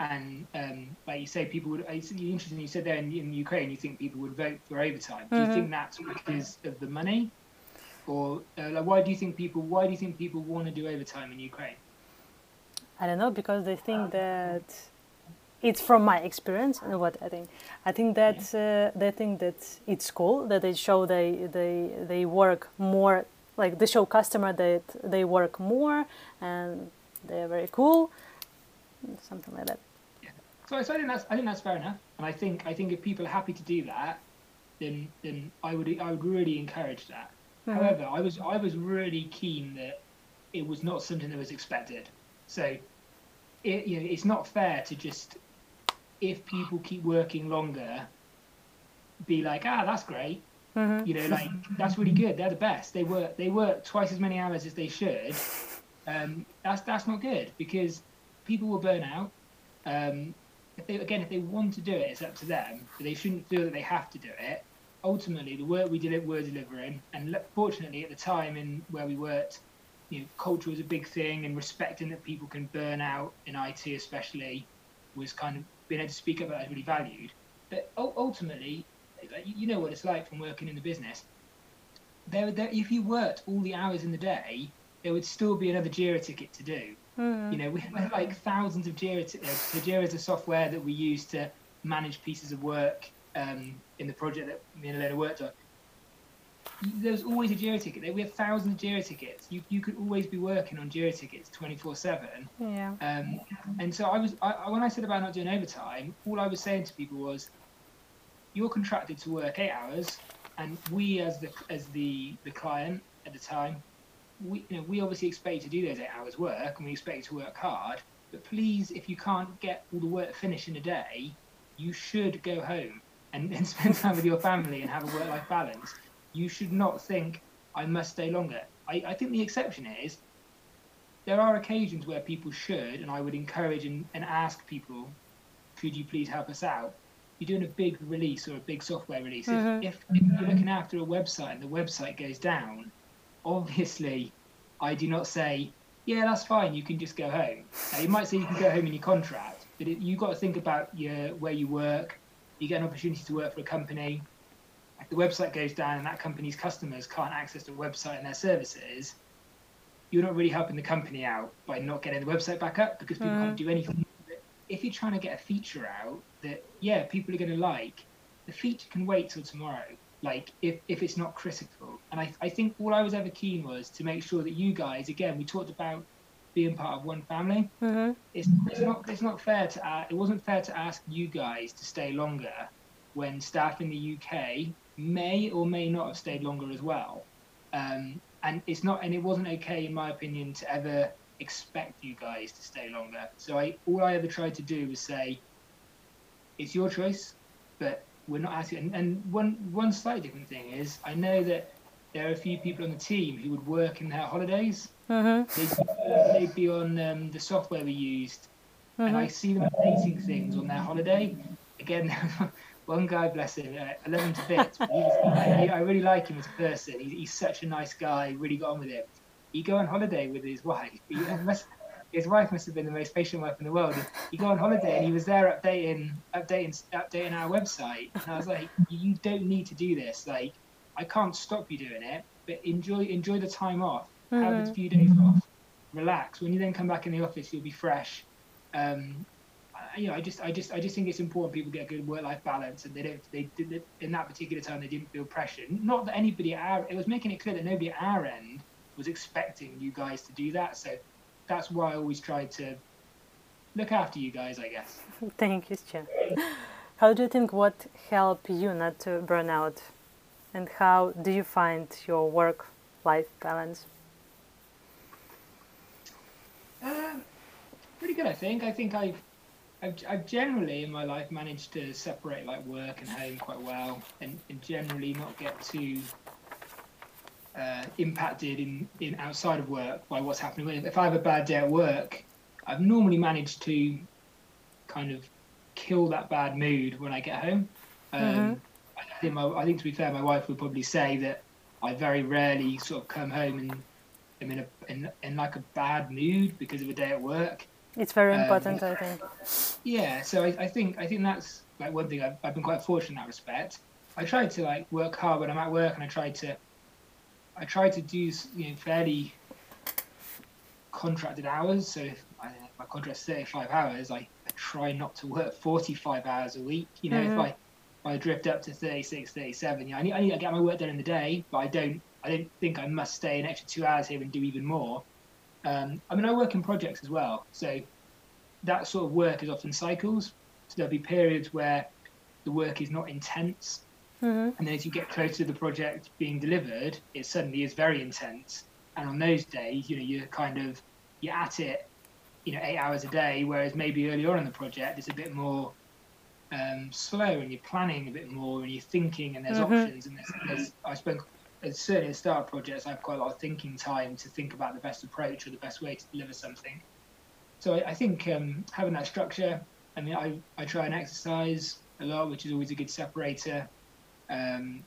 and um, like you say, people would. It's interesting. You said there in, in Ukraine, you think people would vote for overtime. Do mm-hmm. you think that's because of the money, or uh, like why do you think people? Why do you think people want to do overtime in Ukraine? I don't know because they think that it's from my experience and what I think. I think that uh, they think that it's cool that they show they they they work more like they show customer that they work more and they're very cool, something like that. Yeah. So, so I think that's I think that's fair enough, and I think I think if people are happy to do that, then then I would I would really encourage that. Mm-hmm. However, I was I was really keen that it was not something that was expected. So, it, you know, it's not fair to just if people keep working longer, be like, ah, that's great. Mm-hmm. You know, like that's really good. They're the best. They work they work twice as many hours as they should. Um, that's that's not good because people will burn out. Um, if they, again, if they want to do it, it's up to them. But they shouldn't feel that they have to do it. Ultimately, the work we did, we're delivering, and fortunately, at the time in where we worked, you know, culture was a big thing, and respecting that people can burn out in IT, especially, was kind of being able to speak about is really valued. But ultimately, you know what it's like from working in the business. There, there, if you worked all the hours in the day, there would still be another Jira ticket to do. Mm. You know, we have like thousands of Jira. T- uh, so Jira is a software that we use to manage pieces of work um, in the project that me and Elena worked on there's always a Jira ticket. We have thousands of Jira tickets. You you could always be working on Jira tickets 24 seven. Yeah. Um, and so I was I, when I said about not doing overtime, all I was saying to people was, you're contracted to work eight hours, and we as the as the the client at the time, we you know we obviously expect you to do those eight hours work, and we expect you to work hard. But please, if you can't get all the work finished in a day, you should go home and, and [LAUGHS] spend time with your family and have a work life balance you should not think I must stay longer. I, I think the exception is there are occasions where people should, and I would encourage and, and ask people, could you please help us out? You're doing a big release or a big software release. Mm-hmm. If, if, if you're looking after a website and the website goes down, obviously I do not say, yeah, that's fine, you can just go home. Now, you might say you can go home in your contract, but it, you've got to think about your, where you work. You get an opportunity to work for a company if the website goes down and that company's customers can't access the website and their services, you're not really helping the company out by not getting the website back up because people mm. can't do anything. If you're trying to get a feature out that, yeah, people are going to like, the feature can wait till tomorrow. Like if, if it's not critical, and I, I think all I was ever keen was to make sure that you guys, again, we talked about being part of one family. Mm-hmm. It's, it's not it's not fair to uh, it wasn't fair to ask you guys to stay longer when staff in the UK may or may not have stayed longer as well. Um, and it's not, and it wasn't okay, in my opinion, to ever expect you guys to stay longer. So I, all I ever tried to do was say, it's your choice, but we're not asking. And, and one, one slightly different thing is, I know that there are a few people on the team who would work in their holidays. Mm-hmm. They'd, they'd, be on um, the software we used mm-hmm. and I see them updating things on their holiday. Again, [LAUGHS] one guy, bless him, uh, I love him to bits. But I, I, really like him as a person. He's, he's, such a nice guy. Really got on with him. He go on holiday with his wife. He must, his wife must have been the most patient wife in the world. He go on holiday and he was there updating, updating, updating our website. And I was like, you don't need to do this. Like, I can't stop you doing it, but enjoy enjoy the time off. Mm-hmm. Have a mm-hmm. few days off. Relax. When you then come back in the office, you'll be fresh. Um, you know, I just, I just, I just think it's important people get a good work-life balance, and they don't, they did in that particular time they didn't feel pressure. Not that anybody at our, it was making it clear that nobody at our end was expecting you guys to do that. So that's why I always try to look after you guys, I guess. [LAUGHS] Thank you, Stu. How do you think what helped you not to burn out, and how do you find your work-life balance? Um, pretty good, I think. I think I've, I've, I've, generally in my life managed to separate like work and home quite well, and, and generally not get too uh, impacted in, in outside of work by what's happening. If I have a bad day at work, I've normally managed to kind of kill that bad mood when I get home. Um, mm-hmm. I think my, I think to be fair, my wife would probably say that I very rarely sort of come home and I'm in a in, in like a bad mood because of a day at work. It's very um, important, I think. Yeah, so I, I, think I think that's like one thing I've, I've been quite fortunate in that respect. I try to like work hard when I'm at work, and I try to I try to do you know fairly contracted hours. So if I, my contract's 35 hours, I, I, try not to work 45 hours a week. You know, mm-hmm. if I if I drift up to 36, 37, you know, I need, I need to get my work done in the day, but I don't I don't think I must stay an extra two hours here and do even more. Um, I mean, I work in projects as well, so that sort of work is often cycles. So there'll be periods where the work is not intense, mm-hmm. and then as you get closer to the project being delivered, it suddenly is very intense. And on those days, you know, you're kind of you're at it, you know, eight hours a day, whereas maybe earlier on in the project it's a bit more um, slow, and you're planning a bit more, and you're thinking, and there's mm-hmm. options, and there's, there's I spent certainly in start of projects, I have quite a lot of thinking time to think about the best approach or the best way to deliver something. So I, I think um, having that structure, I mean, I, I try and exercise a lot, which is always a good separator. Um,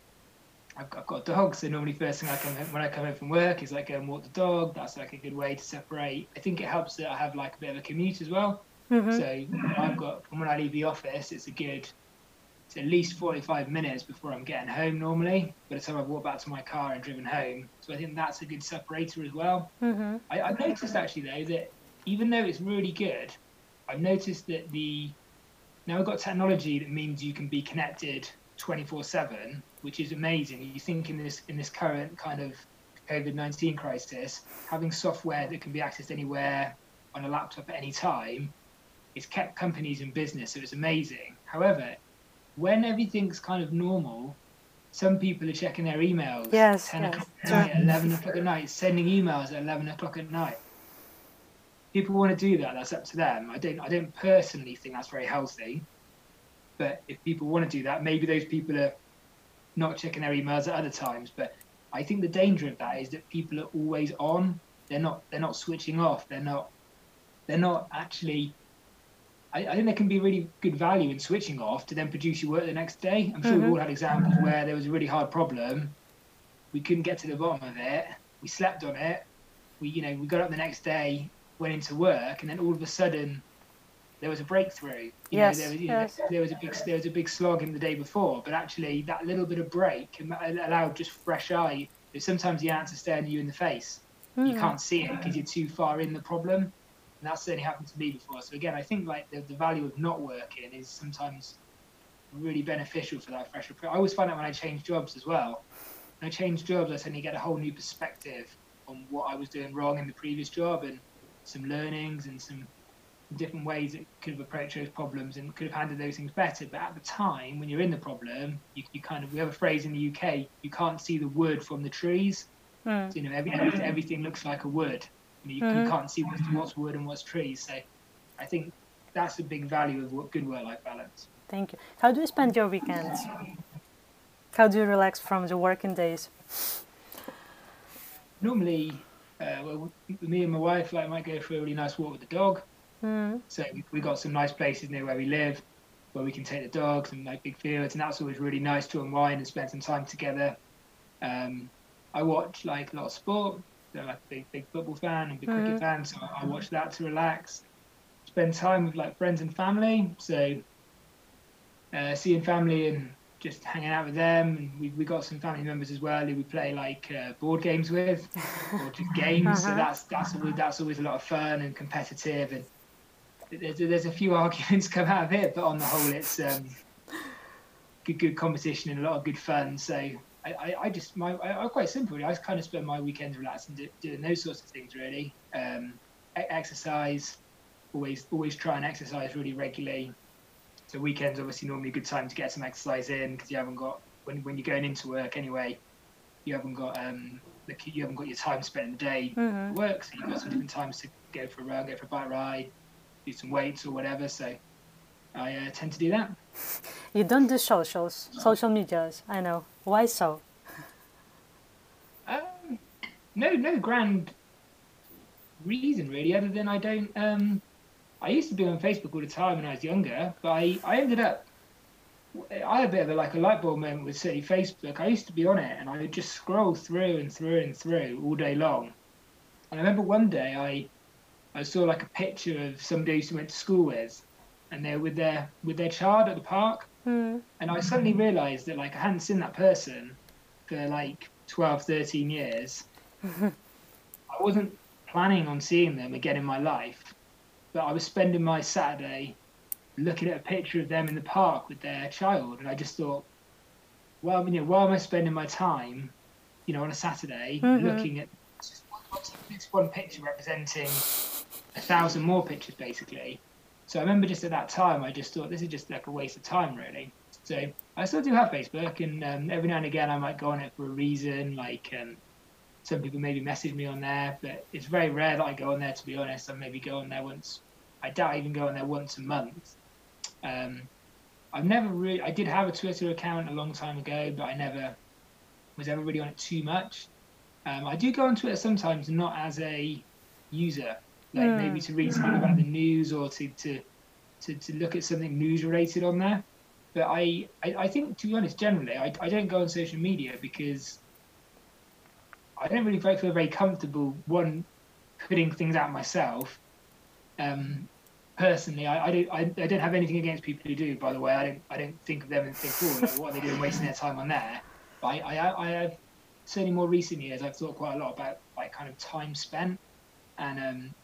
I've, got, I've got a dog, so normally first thing I come home, when I come home from work is like go and walk the dog. That's like a good way to separate. I think it helps that I have like a bit of a commute as well. Mm-hmm. So I've got from when I leave the office, it's a good it's at least 45 minutes before I'm getting home normally by the time I've walked back to my car and driven home. So I think that's a good separator as well. Mm-hmm. I, I've noticed actually though that even though it's really good, I've noticed that the now we've got technology that means you can be connected 24/7, which is amazing. You think in this in this current kind of COVID-19 crisis, having software that can be accessed anywhere on a laptop at any time, it's kept companies in business. So it's amazing. However, when everything's kind of normal, some people are checking their emails. Yes. 10 yes. o'clock at night, 11 o'clock at night, sending emails at 11 o'clock at night. People want to do that. That's up to them. I don't. I don't personally think that's very healthy. But if people want to do that, maybe those people are not checking their emails at other times. But I think the danger of that is that people are always on. They're not. They're not switching off. They're not. They're not actually I, I, think there can be really good value in switching off to then produce your work the next day. I'm sure mm-hmm. we've all had examples where there was a really hard problem, we couldn't get to the bottom of it, we slept on it, we you know we got up the next day, went into work, and then all of a sudden there was a breakthrough. You yes, know, there was, you yes. know, there was a big there was a big slog in the day before, but actually that little bit of break allowed just fresh eye. Sometimes the answer's staring you in the face. Mm-hmm. You can't see it because you're too far in the problem and that's certainly happened to me before. So again, I think like the, the value of not working is sometimes really beneficial for that fresh approach. I always find out when I change jobs as well. When I change jobs, I suddenly get a whole new perspective on what I was doing wrong in the previous job and some learnings and some different ways that could have approached those problems and could have handled those things better. But at the time, when you're in the problem, you, you kind of we have a phrase in the UK: you can't see the wood from the trees. Mm. So, you know, every, everything looks like a wood, you, mm-hmm. you can't see what's, what's wood and what's trees. So I think that's a big value of good work-life balance. Thank you. How do you spend your weekends? How do you relax from the working days? Normally, uh, well, me and my wife like might go for a really nice walk with the dog. Mm. So we, we got some nice places near where we live, where we can take the dogs and like big fields, and that's always really nice to unwind and spend some time together. Um, I watch like a lot of sport. So like a big big football fan and big Mhm. cricket fan, so I, I watch that to relax. Spend time with like friends and family. So uh, seeing family and just hanging out with them. And we we got some family members as well who we play like uh, board games with or just [LAUGHS] games. So Uh-huh. that's that's always that's always a lot of fun and competitive and there's, there's a few [LAUGHS] arguments come out of it, but on the whole, it's um, good good competition and a lot of good fun. So I, I, I just my I, I'm quite simple. I just kind of spend my weekends relaxing, do, doing those sorts of things really. Um, exercise, always always try and exercise really regularly. So weekends obviously normally a good time to get some exercise in because you haven't got when when you're going into work anyway, you haven't got um you haven't got your time spent in the day Mhm. at work, so you've got some different times to go for a run, go for a bike ride, do some weights or whatever. So I uh, tend to do that. [LAUGHS] You don't do socials, social medias. I know. Why so? Um, no, no grand reason really, other than I don't. Um, I used to be on Facebook all the time when I was younger, but I, I ended up. I had a bit of a, like a light bulb moment with say Facebook. I used to be on it, and I would just scroll through and through and through all day long. And I remember one day I, I saw like a picture of somebody to went to school with, and they're with their with their child at the park, Mm. and I suddenly realised that like I hadn't seen that person for like 12, 13 years. [LAUGHS] I wasn't planning on seeing them again in my life, but I was spending my Saturday looking at a picture of them in the park with their child, and I just thought, well, you know, why am I spending my time, you know, on a Saturday Mhm. looking at just one, this one picture representing a thousand more pictures, basically. So I remember just at that time, I just thought this is just like a waste of time, really. So I still do have Facebook, and um, every now and again I might go on it for a reason. Like um, some people maybe message me on there, but it's very rare that I go on there. To be honest, I maybe go on there once. I doubt I even go on there once a month. Um, I've never really. I did have a Twitter account a long time ago, but I never was ever really on it too much. Um, I do go on Twitter sometimes, not as a user, like Mm. maybe to read something about the news or to, to to to look at something news related on there. But I, I, I think, to be honest, generally, I, I don't go on social media because I don't really feel very comfortable, one, putting things out myself. Um, personally, I, I, don't, I, I don't have anything against people who do, by the way. I don't, I don't think of them and think, oh, like, what are they doing wasting their time on there? But I, I, I have, certainly more recent years, I've thought quite a lot about like kind of time spent. And um,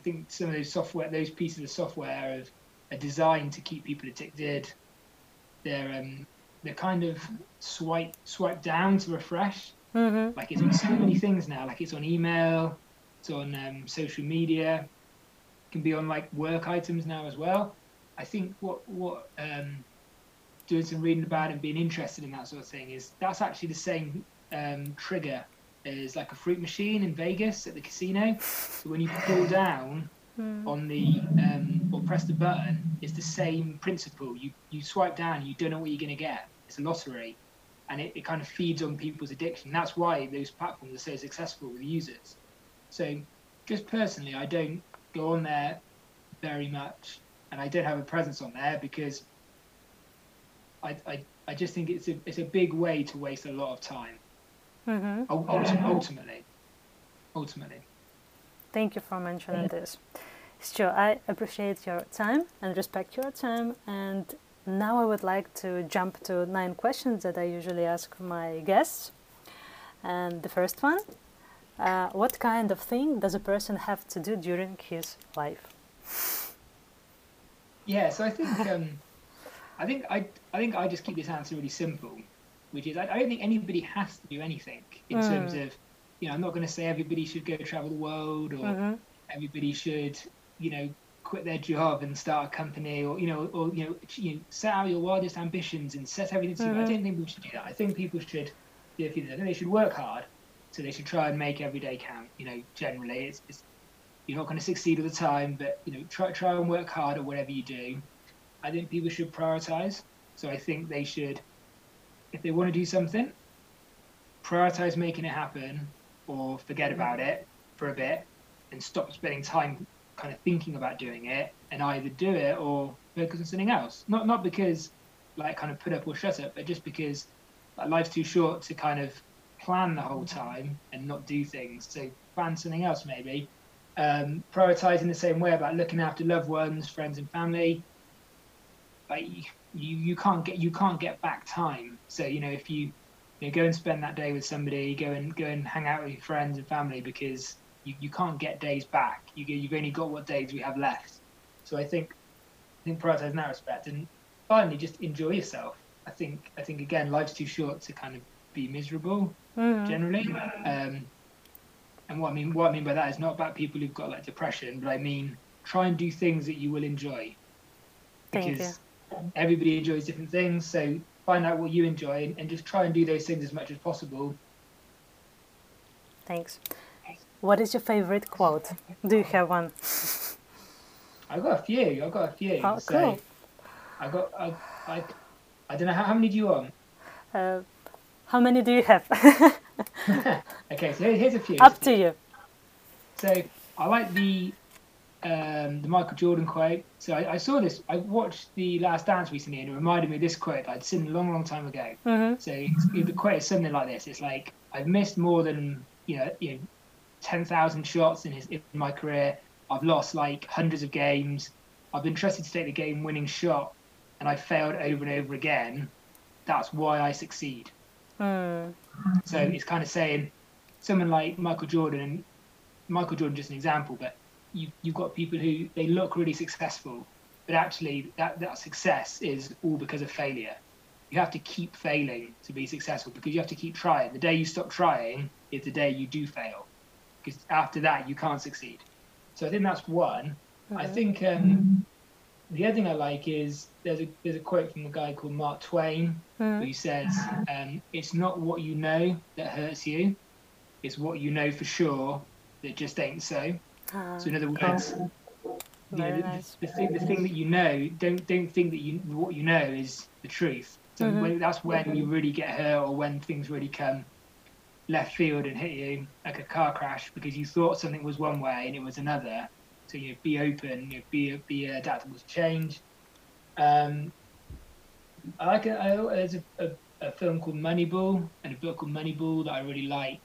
I think some of those software, those pieces of software have, are designed to keep people addicted. They're um, they're kind of swipe swipe down to refresh. Mm-hmm. Like it's on so many things now. Like it's on email, it's on um, social media, it can be on like work items now as well. I think what what um, doing some reading about and being interested in that sort of thing is that's actually the same um, trigger as like a fruit machine in Vegas at the casino. So when you pull [SIGHS] down Mm. on the um, or press the button, it's the same principle. You you swipe down, you don't know what you're going to get. It's a lottery, and it, it kind of feeds on people's addiction. That's why those platforms are so successful with users. So, just personally, I don't go on there very much, and I don't have a presence on there because I I, I just think it's a it's a big way to waste a lot of time. Mm-hmm. ul- ulti- Ultimately, ultimately. Thank you for mentioning this. Stu, I appreciate your time and respect your time. And now I would like to jump to nine questions that I usually ask my guests. And the first one uh, What kind of thing does a person have to do during his life? Yeah, so I think um, I think I I think I just keep this answer really simple, which is I, I don't think anybody has to do anything in Mm. terms of you know I'm not going to say everybody should go travel the world or Mm-hmm. everybody should you know quit their job and start a company or you know or you know, you know set out your wildest ambitions and set everything to. I Mhm. don't think people should do that. I think people should do a few things. I think they should work hard, so they should try and make every day count. You know, generally it's, it's you're not going to succeed all the time, but you know try try and work hard at whatever you do. I think people should prioritize. So I think they should, if they want to do something, prioritize making it happen or forget about it for a bit and stop spending time kind of thinking about doing it and either do it or focus on something else. Not not because like kind of put up or shut up, but just because like, life's too short to kind of plan the whole time and not do things. So plan something else maybe. Um, prioritizing the same way about looking after loved ones, friends, and family. Like you, you can't get you can't get back time. So you know if you, you know, go and spend that day with somebody, go and go and hang out with your friends and family because you, you can't get days back. You you've only got what days we have left. So I think I think prioritize in that respect. And finally, just enjoy yourself. I think I think again, life's too short to kind of be miserable Mhm. generally. Um, and what I mean what I mean by that is not about people who've got like depression, but I mean try and do things that you will enjoy. Thank you. Because everybody enjoys different things, so find out what you enjoy and, just try and do those things as much as possible. Thanks. What is your favorite quote? Do you have one? [LAUGHS] I've got a few. I've got a few. Oh, so cool. I got I, I I don't know how, how many do you want? Uh, how many do you have? [LAUGHS] [LAUGHS] okay, so here's a few. Up to you. So I like the um, the Michael Jordan quote. So I, I saw this. I watched the Last Dance recently, and it reminded me of this quote I'd seen a long, long time ago. hmm So it's, the quote is something like this: It's like I've missed more than you know, you know, ten thousand shots in his in my career. I've lost like hundreds of games. I've been trusted to take the game-winning shot, and I failed over and over again. That's why I succeed. Mm. So it's kind of saying someone like Michael Jordan, Michael Jordan just an example, but you, you've got people who they look really successful, but actually that, that success is all because of failure. You have to keep failing to be successful because you have to keep trying. The day you stop trying is the day you do fail, because after that you can't succeed. So I think that's one. I think um, the other thing I like is there's a there's a quote from a guy called Mark Twain Mm. who says, um, "It's not what you know that hurts you; it's what you know for sure that just ain't so." Ah, So in other cool. words, you know, the, nice. the thing the thing that you know, don't don't think that you what you know is the truth. So Mhm. when, that's when you really get hurt, or when things really come left field and hit you like a car crash because you thought something was one way and it was another. So you know, be open, you know, be be adaptable to change. Um, I like it. There's a, a, a film called Moneyball and a book called Moneyball that I really like,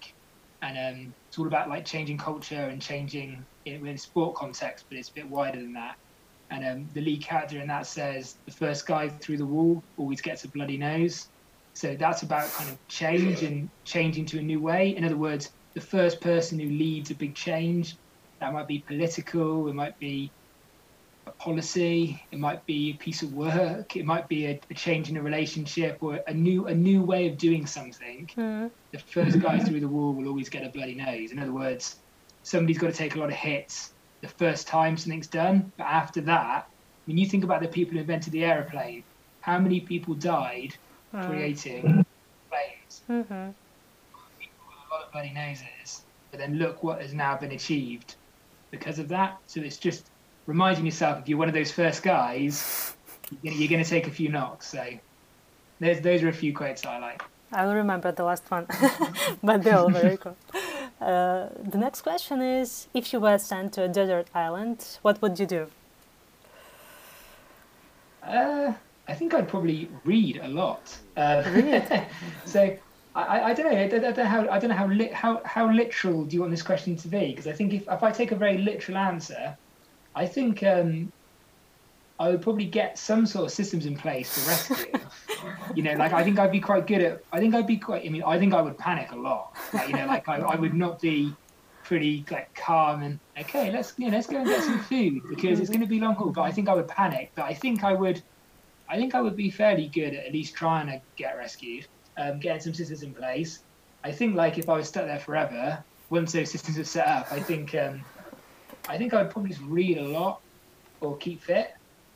and um, it's all about like changing culture and changing it in sport context, but it's a bit wider than that. And um, the lead character in that says the first guy through the wall always gets a bloody nose. So that's about kind of change and changing to a new way. In other words, the first person who leads a big change, that might be political, it might be a policy, it might be a piece of work, it might be a, a change in a relationship or a new a new way of doing something. Mm. The first guy through the wall will always get a bloody nose. In other words, somebody's got to take a lot of hits the first time something's done, but after that, when you think about the people who invented the aeroplane, how many people died Mm. creating planes? Mhm. People with a lot of bloody noses. But then look what has now been achieved because of that. So it's just reminding yourself if you're one of those first guys, you're gonna, take a few knocks. So there's those are a few quotes I like. I will remember the last one, [LAUGHS] but they're all very cool. Uh, the next question is: If you were sent to a desert island, what would you do? Uh, I think I'd probably read a lot. Uh, Read? [LAUGHS] so I, I, don't know. I don't, know how I don't know how lit, how how literal do you want this question to be? Because I think if if I take a very literal answer, I think um, I would probably get some sort of systems in place to rescue. you know, like I think I'd be quite good at. I think I'd be quite. I mean, I think I would panic a lot. Like, you know, like I, I would not be pretty like calm and okay, let's you know, let's go and get some food because it's going to be long haul. But I think I would panic. But I think I would. I think I would be fairly good at at least trying to get rescued, um, getting some systems in place. I think like if I was stuck there forever, once those systems are set up, I think um, I think I'd probably just read a lot or keep fit,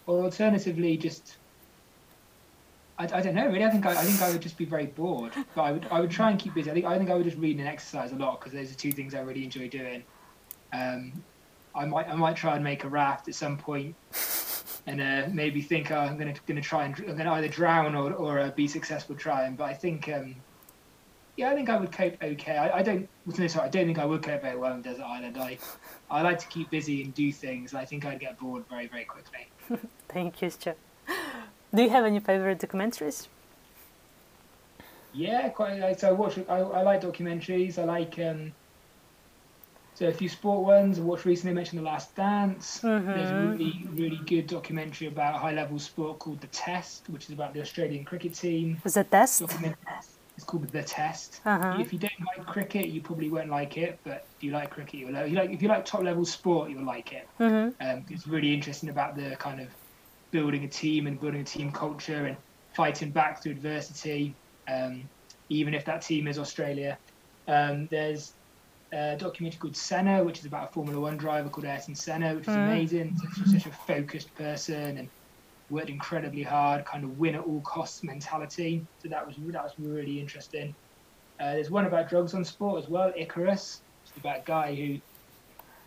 or alternatively just I, I don't know really. I think I, I think I would just be very bored, but I would I would try and keep busy. I think I think I would just read and exercise a lot because those are two things I really enjoy doing. Um, I might I might try and make a raft at some point, and uh, maybe think oh, I'm gonna gonna try and I'm gonna either drown or or uh, be successful trying. But I think um, yeah, I think I would cope okay. I, I don't. No, sorry, I don't think I would cope very well in desert island. I, I like to keep busy and do things. I think I'd get bored very, very quickly. [LAUGHS] Thank you, Stu. Do you have any favorite documentaries? Yeah, quite. Like, so I watch. I, I like documentaries. I like. Um, so a few sport ones. I watched recently. I mentioned The Last Dance. Mhm. There's a really, really good documentary about high-level sport called The Test, which is about the Australian cricket team. Was a test? It's called The Test. Uh-huh. If you don't like cricket, you probably won't like it. But if you like cricket, you'll like. If you like, if you like top-level sport, you'll like it. hmm Um, it's really interesting about the kind of building a team and building a team culture and fighting back through adversity, um, even if that team is Australia. Um, there's a documentary called Senna, which is about a Formula One driver called Ayrton Senna, which is Mm. amazing. Such, such a focused person and worked incredibly hard, kind of win at all costs mentality. So that was that was really interesting. Uh, there's one about drugs on sport as well, Icarus. It's about a guy who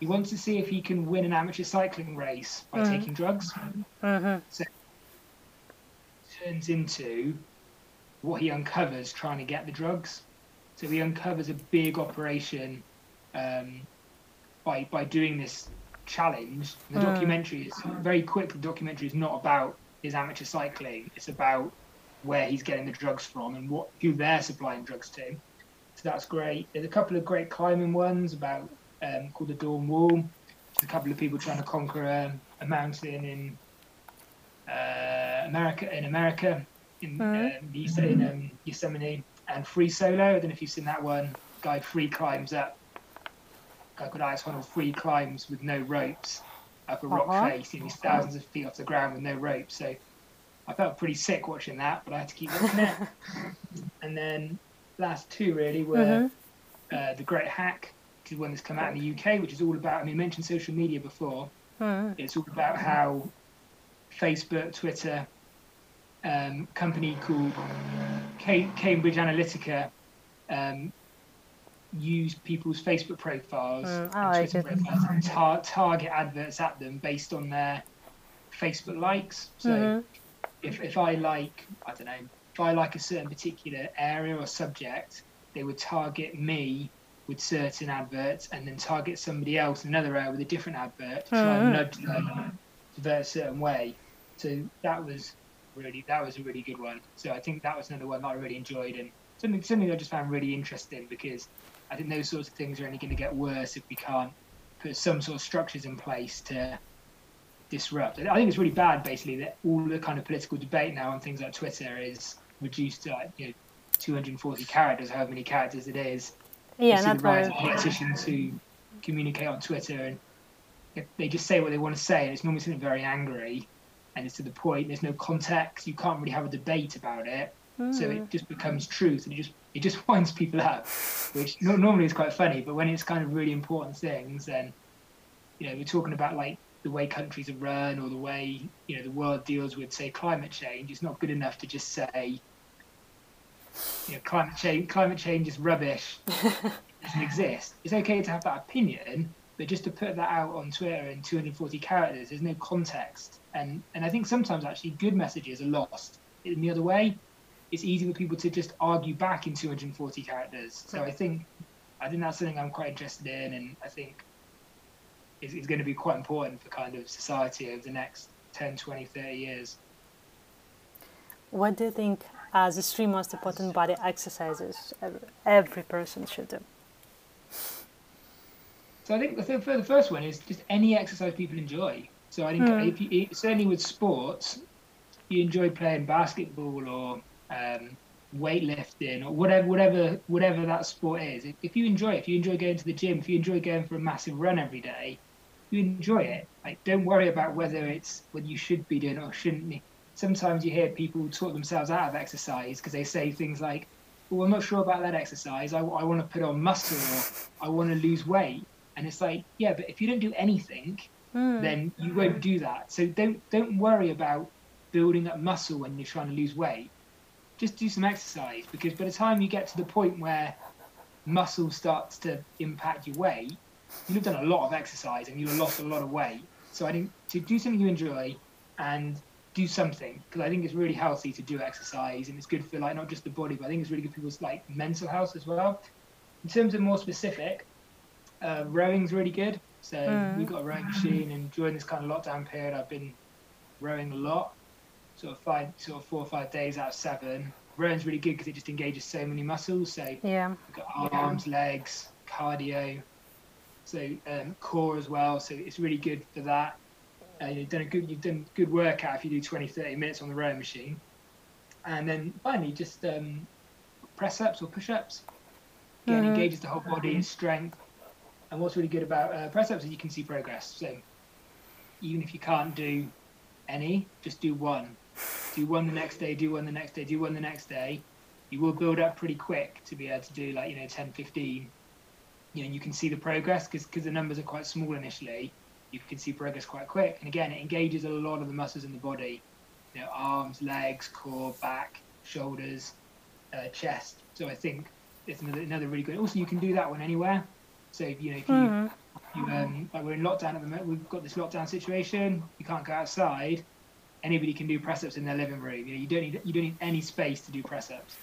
he wants to see if he can win an amateur cycling race by Mhm. taking drugs. hmm Turns into what he uncovers trying to get the drugs. So he uncovers a big operation um, by by doing this challenge. The Mm. documentary is very quick. The documentary is not about his amateur cycling. It's about where he's getting the drugs from and what who they're supplying drugs to. So that's great. There's a couple of great climbing ones about um, called the Dawn Wall. There's a couple of people trying to conquer a, a mountain in uh, America. In America, in, Mhm. um, in um, Yosemite, and Free Solo. I don't know if you've seen that one. Guy free climbs up. Guy called Alex Honnold free climbs with no ropes up a rock Uh-huh. face. and he's thousands of feet off the ground with no ropes. So I felt pretty sick watching that, but I had to keep watching it. [LAUGHS] and then last two really were Mhm. uh, the Great Hack, which is one that's come out in the UK, which is all about. I mean, I mentioned social media before. hmm It's all about how Facebook, Twitter, um, company called Cambridge Analytica um, use people's Facebook profiles Mm, and like Twitter profiles and tar- target adverts at them based on their Facebook likes. So Mhm. if, if I like, I don't know, if I like a certain particular area or subject, they would target me with certain adverts and then target somebody else in another area with a different advert to try and nudge them to vote a certain way. So that was really that was a really good one. So I think that was another one that I really enjoyed and something something I just found really interesting because I think those sorts of things are only going to get worse if we can't put some sort of structures in place to disrupt. I think it's really bad, basically, that all the kind of political debate now on things like Twitter is reduced to like, you know 240 characters, however many characters it is. Yeah, you see the rise of politicians who communicate on Twitter and they just say what they want to say, and it's normally something very angry, and it's to the point. There's no context. You can't really have a debate about it, so Mhm. it just becomes truth, and it just it just [LAUGHS] winds people up, which no, normally is quite funny. But when it's kind of really important things, then you know we're talking about like the way countries are run or the way you know the world deals with say climate change. It's not good enough to just say you know climate change climate change is rubbish [LAUGHS] it doesn't exist. It's okay to have that opinion, but just to put that out on Twitter in 240 characters, there's no context. And and I think sometimes actually good messages are lost. In the other way, it's easy for people to just argue back in 240 characters. So I think I think that's something I'm quite interested in, and I think is, is going to be quite important for kind of society over the next 10, 20, 30 years. What do you think as the three most important body exercises every, person should do? So I think the, th- the first one is just any exercise people enjoy. So I think hmm. if you, certainly with sports, you enjoy playing basketball or um, weightlifting or whatever, whatever, whatever that sport is. If, if you enjoy it, if you enjoy going to the gym, if you enjoy going for a massive run every day, you enjoy it. Like don't worry about whether it's what you should be doing or shouldn't. be. Sometimes you hear people talk themselves out of exercise because they say things like, "Well, I'm not sure about that exercise. I, I want to put on muscle or I want to lose weight." And it's like, yeah, but if you don't do anything, Hmm. then you won't do that. So don't don't worry about building up muscle when you're trying to lose weight. Just do some exercise because by the time you get to the point where muscle starts to impact your weight, you'll have done a lot of exercise and you'll have lost a lot of weight. So I think to do something you enjoy and do something because I think it's really healthy to do exercise and it's good for like not just the body, but I think it's really good for people's like mental health as well. In terms of more specific, uh, rowing's really good. So Mm. we've got a rowing machine, and during this kind of lockdown period, I've been rowing a lot, sort of five, sort of four or five days out of seven. Rowing's really good because it just engages so many muscles. So Yeah. Arms, legs, cardio, so um, core as well. So it's really good for that. Uh, you've done a good, you've done good workout if you do 20, 30 minutes on the rowing machine. And then finally, just um, press ups or push ups. Again, Mhm. engages the whole body, strength. And what's really good about uh, press ups is you can see progress. So even if you can't do any, just do one. Do one the next day, do one the next day, do one the next day? You will build up pretty quick to be able to do like you know 10 15 you know you can see the progress because because the numbers are quite small initially. You can see progress quite quick. And again it engages a lot of the muscles in the body. You know arms legs core back shoulders uh, chest. So i think it's another, another really good also you can do that one anywhere. So you know if you, Mhm. you um, like we're in lockdown at the moment we've got this lockdown situation. You can't go outside anybody can do press ups in their living room you know you don't need you don't need any space to do press ups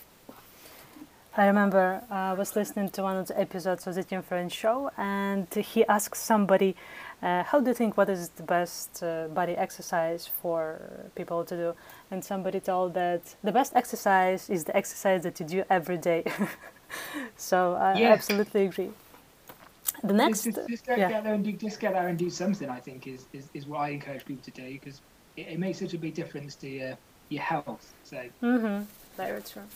I remember uh, I was listening to one of the episodes of the Tim Ferriss show, and he asked somebody, uh, "How do you think what is the best uh, body exercise for people to do?" And somebody told that the best exercise is the exercise that you do every day. [LAUGHS] so I Yeah. absolutely agree. The next, just, just, just get, yeah. there and do just get there and do something. I think is, is, is what I encourage people to do because it, it makes such a big difference to your your health. So Mm-hmm. Very true.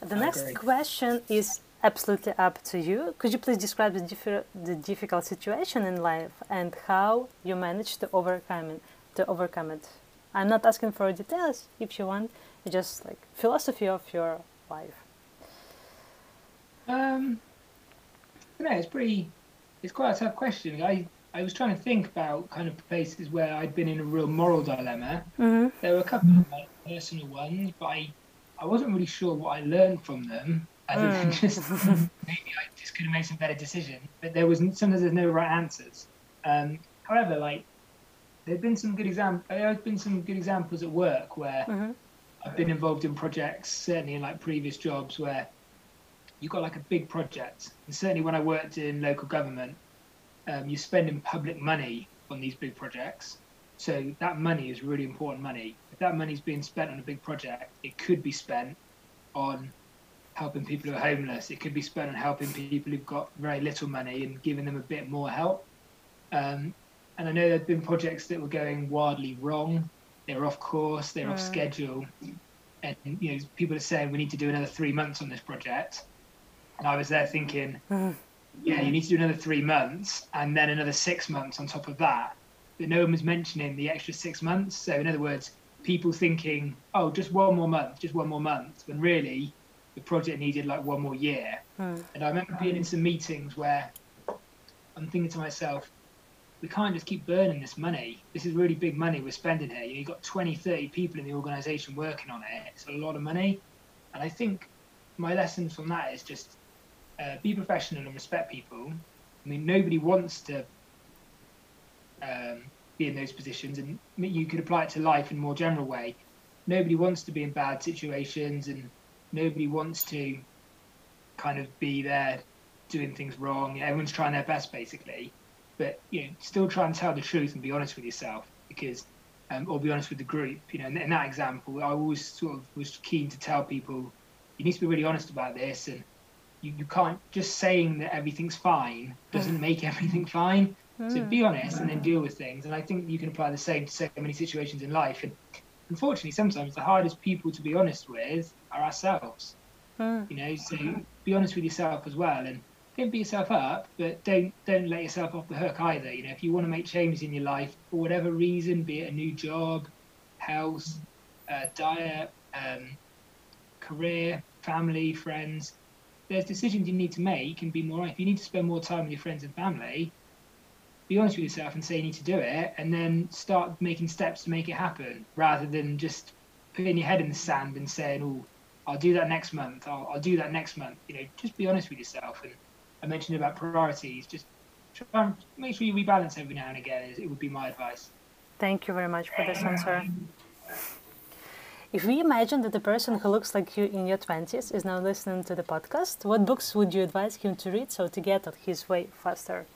The I next agree. question is absolutely up to you. Could you please describe the, diffi- the difficult situation in life and how you managed to overcome it? To overcome it. I'm not asking for details. If you want, just like philosophy of your life. um, I know it's pretty. It's quite a tough question. I I was trying to think about kind of places where I'd been in a real moral dilemma. Mm-hmm. There were a couple of like, personal ones, but I I wasn't really sure what I learned from them. Other than Mm. [LAUGHS] just maybe I just could have made some better decisions. But there was sometimes there's no right answers. Um, however, like there've been some good exam. There have been some good examples at work where Mm-hmm. I've been involved in projects, certainly in like previous jobs where you've got like a big project. And certainly when I worked in local government, um, you're spending public money on these big projects. So that money is really important money. If that money is being spent on a big project, it could be spent on helping people who are homeless. It could be spent on helping people who've got very little money and giving them a bit more help. Um, and I know there have been projects that were going wildly wrong. They were off course. They were off Mm. schedule. And you know, people are saying we need to do another three months on this project. And I was there thinking, Yeah, you need to do another three months and then another six months on top of that. But no one was mentioning the extra six months. So in other words, people thinking, oh, just one more month, just one more month, when really the project needed like one more year. Mm. And I remember being in some meetings where I'm thinking to myself, we can't just keep burning this money. This is really big money we're spending here. You've got 20, 30 people in the organisation working on it. It's a lot of money. And I think my lesson from that is just uh, be professional and respect people. I mean, nobody wants to um, be in those positions, and you could apply it to life in a more general way. Nobody wants to be in bad situations, and nobody wants to kind of be there doing things wrong. Everyone's trying their best, basically, but you know, still try and tell the truth and be honest with yourself, because, um, or be honest with the group. You know, in, in that example, I always sort of was keen to tell people, you need to be really honest about this, and you, you can't just saying that everything's fine doesn't make [LAUGHS] everything fine. So be honest and then deal with things. And I think you can apply the same to so many situations in life. And unfortunately, sometimes the hardest people to be honest with are ourselves. Mm. You know, so be honest with yourself as well, and don't beat yourself up, but don't don't let yourself off the hook either. You know, if you want to make changes in your life for whatever reason, be it a new job, health, uh, diet, um, career, family, friends, there's decisions you need to make and be more. If you need to spend more time with your friends and family, be honest with yourself and say you need to do it, and then start making steps to make it happen, rather than just putting your head in the sand and saying, "Oh, I'll do that next month. I'll, I'll do that next month." You know, just be honest with yourself. And I mentioned about priorities. Just try and make sure you rebalance every now and again. It would be my advice. Thank you very much for this answer. If we imagine that the person who looks like you in your 20s is now listening to the podcast, what books would you advise him to read so to get on his way faster?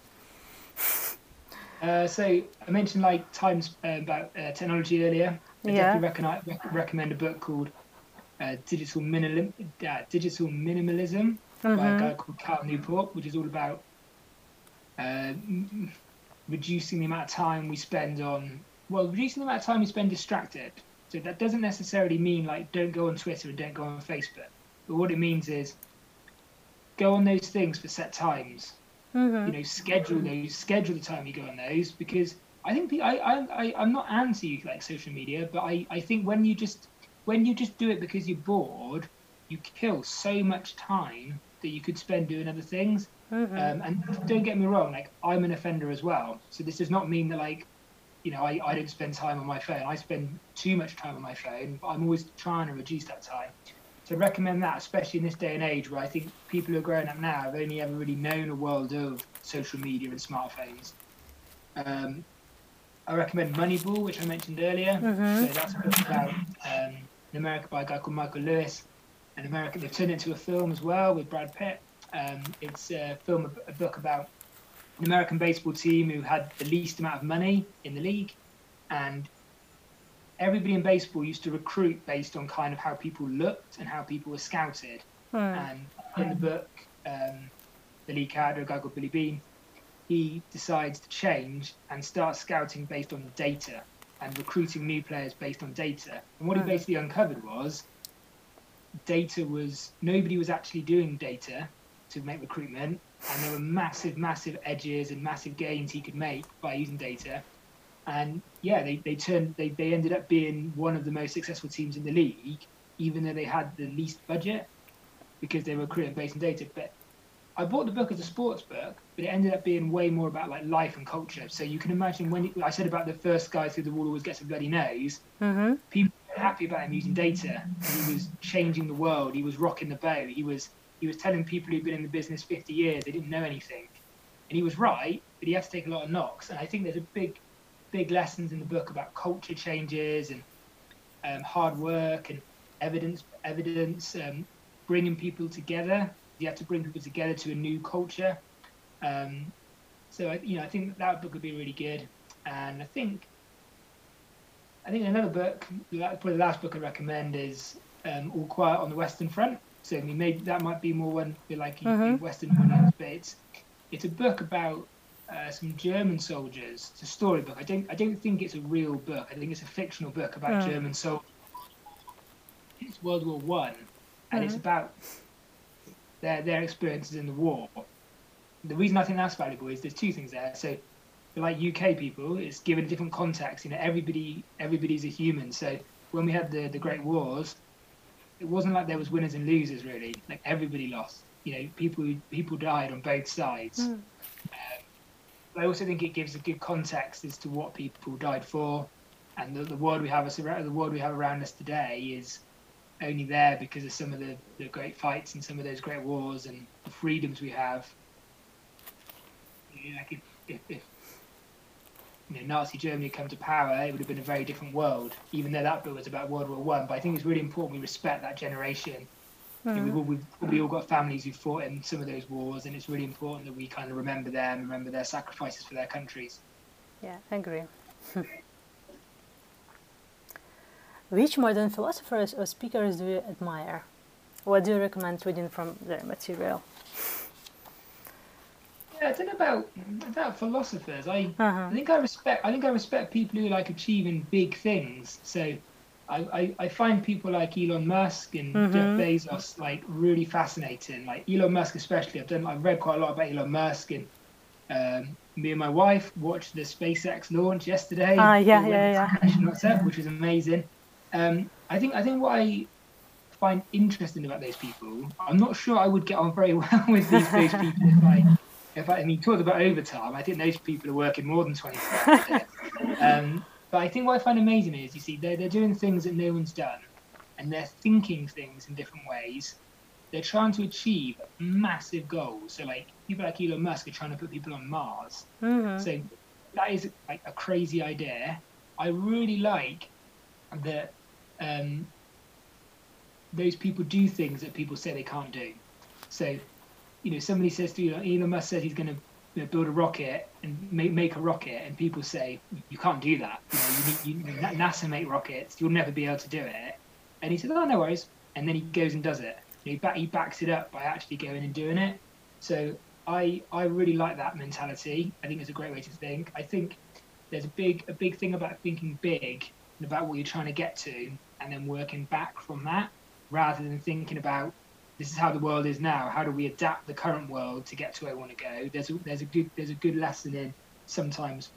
Uh, so I mentioned like times uh, about uh, technology earlier. I Yeah. definitely rec- recommend a book called uh, Digital Minimal uh, Digital Minimalism by a guy called Cal Newport, which is all about uh, m- reducing the amount of time we spend on well, reducing the amount of time we spend distracted. So that doesn't necessarily mean like don't go on Twitter and don't go on Facebook. But what it means is go on those things for set times Mhm. you know schedule those schedule the time you go on those because i think the, I, I i i'm not anti like social media but i i think when you just when you just do it because you're bored you kill so much time that you could spend doing other things Mhm. um, and don't get me wrong like i'm an offender as well so this does not mean that like you know I, I don't spend time on my phone i spend too much time on my phone but i'm always trying to reduce that time so I recommend that, especially in this day and age where I think people who are growing up now have only ever really known a world of social media and smartphones. Um, I recommend Moneyball, which I mentioned earlier. Mhm. So that's a book about um, in America by a guy called Michael Lewis. An America, they've turned it into a film as well with Brad Pitt. Um, it's a film, a book about an American baseball team who had the least amount of money in the league, and everybody in baseball used to recruit based on kind of how people looked and how people were scouted. Mm. And in the book, um, the league character, a guy called Billy Beane, he decides to change and start scouting based on data and recruiting new players based on data. And what he Hmm. basically uncovered was data was nobody was actually doing data to make recruitment, and there were massive, massive edges and massive gains he could make by using data. And yeah, they, they turned they, they ended up being one of the most successful teams in the league, even though they had the least budget because they were creating based on data. But I bought the book as a sports book, but it ended up being way more about like life and culture. So you can imagine when I said about the first guy through the wall always gets a bloody nose. Mhm. People were happy about him using data. He was changing the world. He was rocking the boat. He was he was telling people who'd been in the business 50 years they didn't know anything, and he was right. But he had to take a lot of knocks. And I think there's a big, big lessons in the book about culture changes and um, hard work and evidence, evidence, um, bringing people together. You have to bring people together to a new culture. Um, so I, you know, I think that book would be really good. And I think, I think another book, probably the last book I recommend is um, All Quiet on the Western Front. Mean, maybe that might be more one for like Mhm. you Western audience, but it's it's a book about uh, some German soldiers. It's a storybook. I don't I don't think it's a real book. I think it's a fictional book about Mm. German soldiers. It's World War One, and it's Mhm. about their their experiences in the war. The reason I think that's valuable is there's two things there. So, like UK people, it's given a different context. You know, everybody everybody's a human. So when we had the the Great Wars, it wasn't like there was winners and losers really. Like everybody lost. You know, people people died on both sides. Mm. But I also think it gives a good context as to what people died for, and the, the world we have us around the world we have around us today is only there because of some of the, the great fights and some of those great wars and the freedoms we have. You know, like if, if, if you know, Nazi Germany come to power, it would have been a very different world. Even though that book was about World War One, but I think it's really important we respect that generation you know, Mm. we've, all, we've all got families who fought in some of those wars, and it's really important that we kind of remember them, remember their sacrifices for their countries. Yeah, I agree. [LAUGHS] Which modern philosophers or speakers do you admire? What do you recommend reading from their material? Yeah, I don't know about about philosophers. I Uh-huh. I think I respect I think I respect people who like achieving big things. So I, I, I find people like Elon Musk and Jeff Mhm. Bezos like really fascinating. Like Elon Musk especially. I've done I've read quite a lot about Elon Musk and um, me and my wife watched the SpaceX launch yesterday. Ah, yeah, We yeah, yeah. And WhatsApp, which was amazing. Um, I think I think what I find interesting about those people, I'm not sure I would get on very [LAUGHS] well with these those people if I if I, I mean talk about overtime, I think those people are working more than 24 hours. [LAUGHS] Um, but I think what I find amazing is you see they're, they're doing things that no one's done and they're thinking things in different ways. They're trying to achieve massive goals. So like people like Elon Musk are trying to put people on Mars. Mhm. So that is like a crazy idea. I really like that um, those people do things that people say they can't do. So, you know, somebody says to you, like, Elon Musk says he's going to you know, build a rocket and make, make a rocket, and people say you can't do that. You know, you you, NASA make rockets. You'll never be able to do it. And he says, "Oh, no worries." And then he goes and does it. You know, he, back, he backs it up by actually going and doing it. So I I really like that mentality. I think it's a great way to think. I think there's a big a big thing about thinking big and about what you're trying to get to, and then working back from that, rather than thinking about this is how the world is now. How do we adapt the current world to get to where we want to go? There's a, there's a good there's a good lesson in sometimes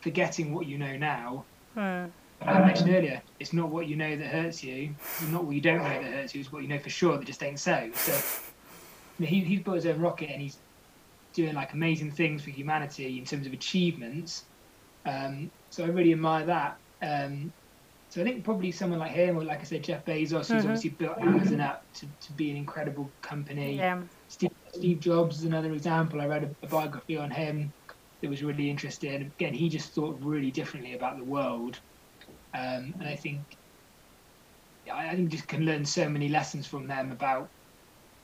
forgetting what you know now. Hmm. I mentioned earlier, it's not what you know that hurts you, It's not what you don't know that hurts you. It's what you know for sure that just ain't so. So he, he's built his own rocket and he's doing like amazing things for humanity in terms of achievements. Um, so I really admire that. Um, so I think probably someone like him, or like I said, Jeff Bezos, who's Mhm. obviously built Amazon up to, to be an incredible company. Yeah. Steve, Steve Jobs is another example. I read a, a biography on him that was really interesting. Again, he just thought really differently about the world, um, and I think I, I think just can learn so many lessons from them about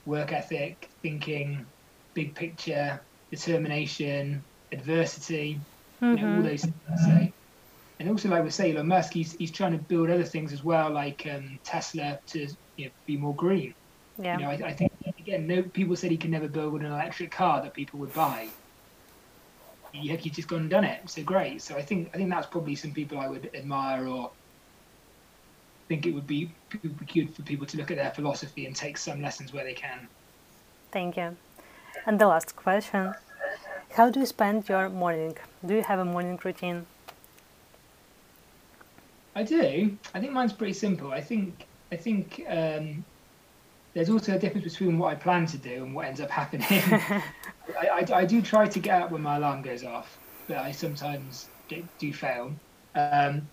work ethic, thinking, big picture, determination, adversity, you know, all Mhm. those things. So, and also, like we say, Elon Musk, he's he's trying to build other things as well, like um, Tesla to you know, be more green. Yeah. You know, I, I think again, no people said he can never build an electric car that people would buy. He, he's just gone and done it. So great. So I think I think that's probably some people I would admire or think it would be, it would be good for people to look at their philosophy and take some lessons where they can. Thank you. And the last question How do you spend your morning? Do you have a morning routine? I do. I think mine's pretty simple. I think I think um, there's also a difference between what I plan to do and what ends up happening. [LAUGHS] I, I, I do try to get up when my alarm goes off, but I sometimes do, do fail. Um,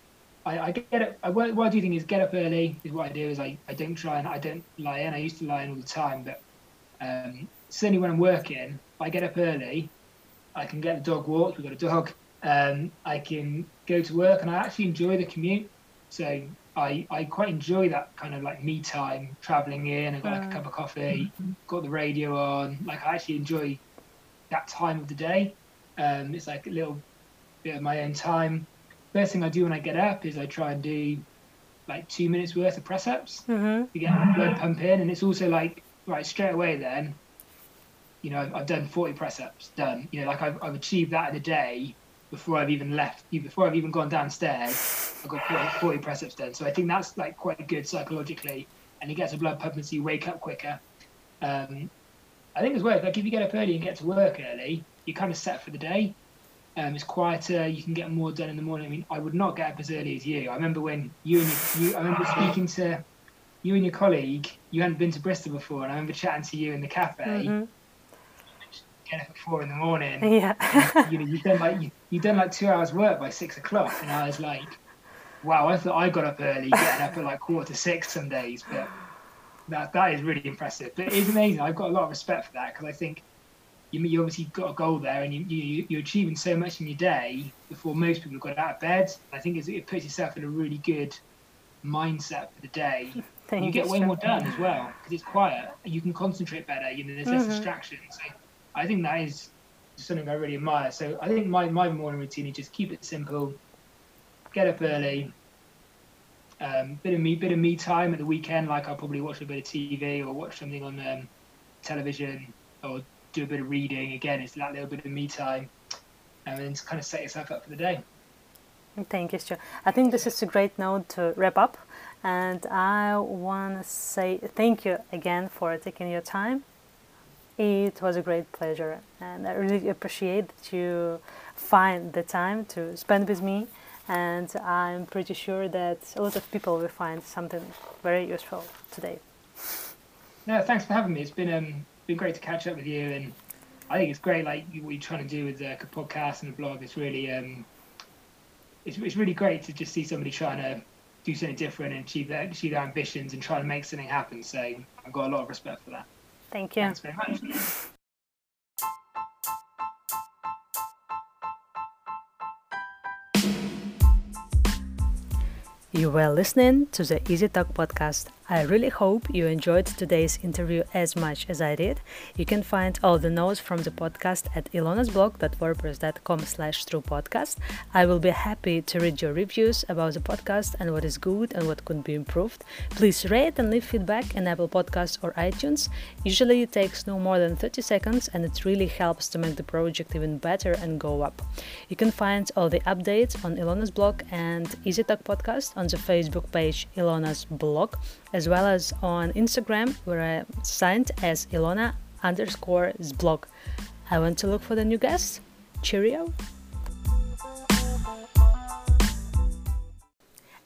I, I get up. I, what, what I do think is get up early. Is what I do. Is I, I don't try and I don't lie in. I used to lie in all the time, but um, certainly when I'm working, I get up early. I can get the dog walked. We've got a dog. Um, I can go to work, and I actually enjoy the commute. So I, I quite enjoy that kind of like me time, traveling in. I got like a cup of coffee, got the radio on. Like I actually enjoy that time of the day. Um, it's like a little bit of my own time. First thing I do when I get up is I try and do like two minutes worth of press ups Mm-hmm. to get my blood pumping, and it's also like right straight away then. You know, I've, I've done 40 press ups, done. You know, like I've, I've achieved that in a day before I've even left, you before I've even gone downstairs. I've got 40, 40 press ups done. So I think that's like quite good psychologically, and it gets the blood pumping so you wake up quicker. Um, I think as well, like if you get up early and get to work early, you're kind of set for the day. Um, it's quieter. You can get more done in the morning. I mean, I would not get up as early as you. I remember when you and your, you. I remember speaking to you and your colleague. You hadn't been to Bristol before, and I remember chatting to you in the cafe. Mm-hmm. Get up at four in the morning. [LAUGHS] Yeah. you know, you've done like you, you've done like two hours work by six o'clock, and I was like, wow, I thought I got up early, getting up at like quarter to six some days, but that that is really impressive. But it is amazing. I've got a lot of respect for that because I think you you obviously got a goal there, and you, you you're achieving so much in your day before most people got out of bed. I think it's, it puts yourself in a really good mindset for the day. You get way more done as well because it's quiet. You can concentrate better. You know, there's less Mhm. distractions. So I think that is something I really admire. So I think my, my morning routine is just keep it simple, get up early, um, bit of me bit of me time at the weekend. Like I'll probably watch a bit of TV or watch something on um, television or do a bit of reading. Again, it's that little bit of me time, and then kind of set yourself up for the day. Thank you, Stu. I think this is a great note to wrap up. And I want to say thank you again for taking your time. It was a great pleasure. And I really appreciate that you find the time to spend with me. And I'm pretty sure that a lot of people will find something very useful today. No, thanks for having me. It's been um been great to catch up with you, and I think it's great like what you're trying to do with the podcast and the blog. It's really um it's it's really great to just see somebody trying to do something different and achieve their achieve their ambitions and try to make something happen. So I've got a lot of respect for that. Thank you. Thanks very much. You were listening to the IzziTok podcast. I really hope you enjoyed today's interview as much as I did. You can find all the notes from the podcast at ilonazblog.wordpress.com slash true podcast. I will be happy to read your reviews about the podcast and what is good and what could be improved. Please rate and leave feedback in Apple Podcasts or iTunes. Usually it takes no more than 30 seconds and it really helps to make the project even better and go up. You can find all the updates on Ilona's blog and IzziTok podcast on the Facebook page Ilona's blog as well as on Instagram, where I signed as Ilona underscore blog. I want to look for the new guests. Cheerio!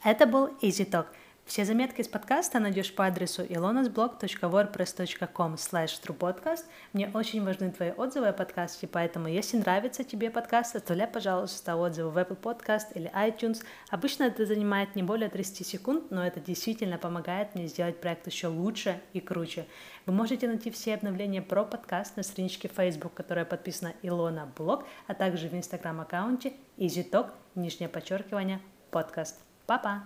Edible IzziTok Все заметки из подкаста найдешь по адресу ilonasblog.wordpress.com slash truepodcast. Мне очень важны твои отзывы о подкасте, поэтому если нравится тебе подкаст, оставляй, пожалуйста, отзывы в Apple Podcast или iTunes. Обычно это занимает не более 30 секунд, но это действительно помогает мне сделать проект еще лучше и круче. Вы можете найти все обновления про подкаст на страничке Facebook, которая подписана Илона Блог, а также в Instagram аккаунте EasyTalk, нижнее подчеркивание, подкаст. Папа!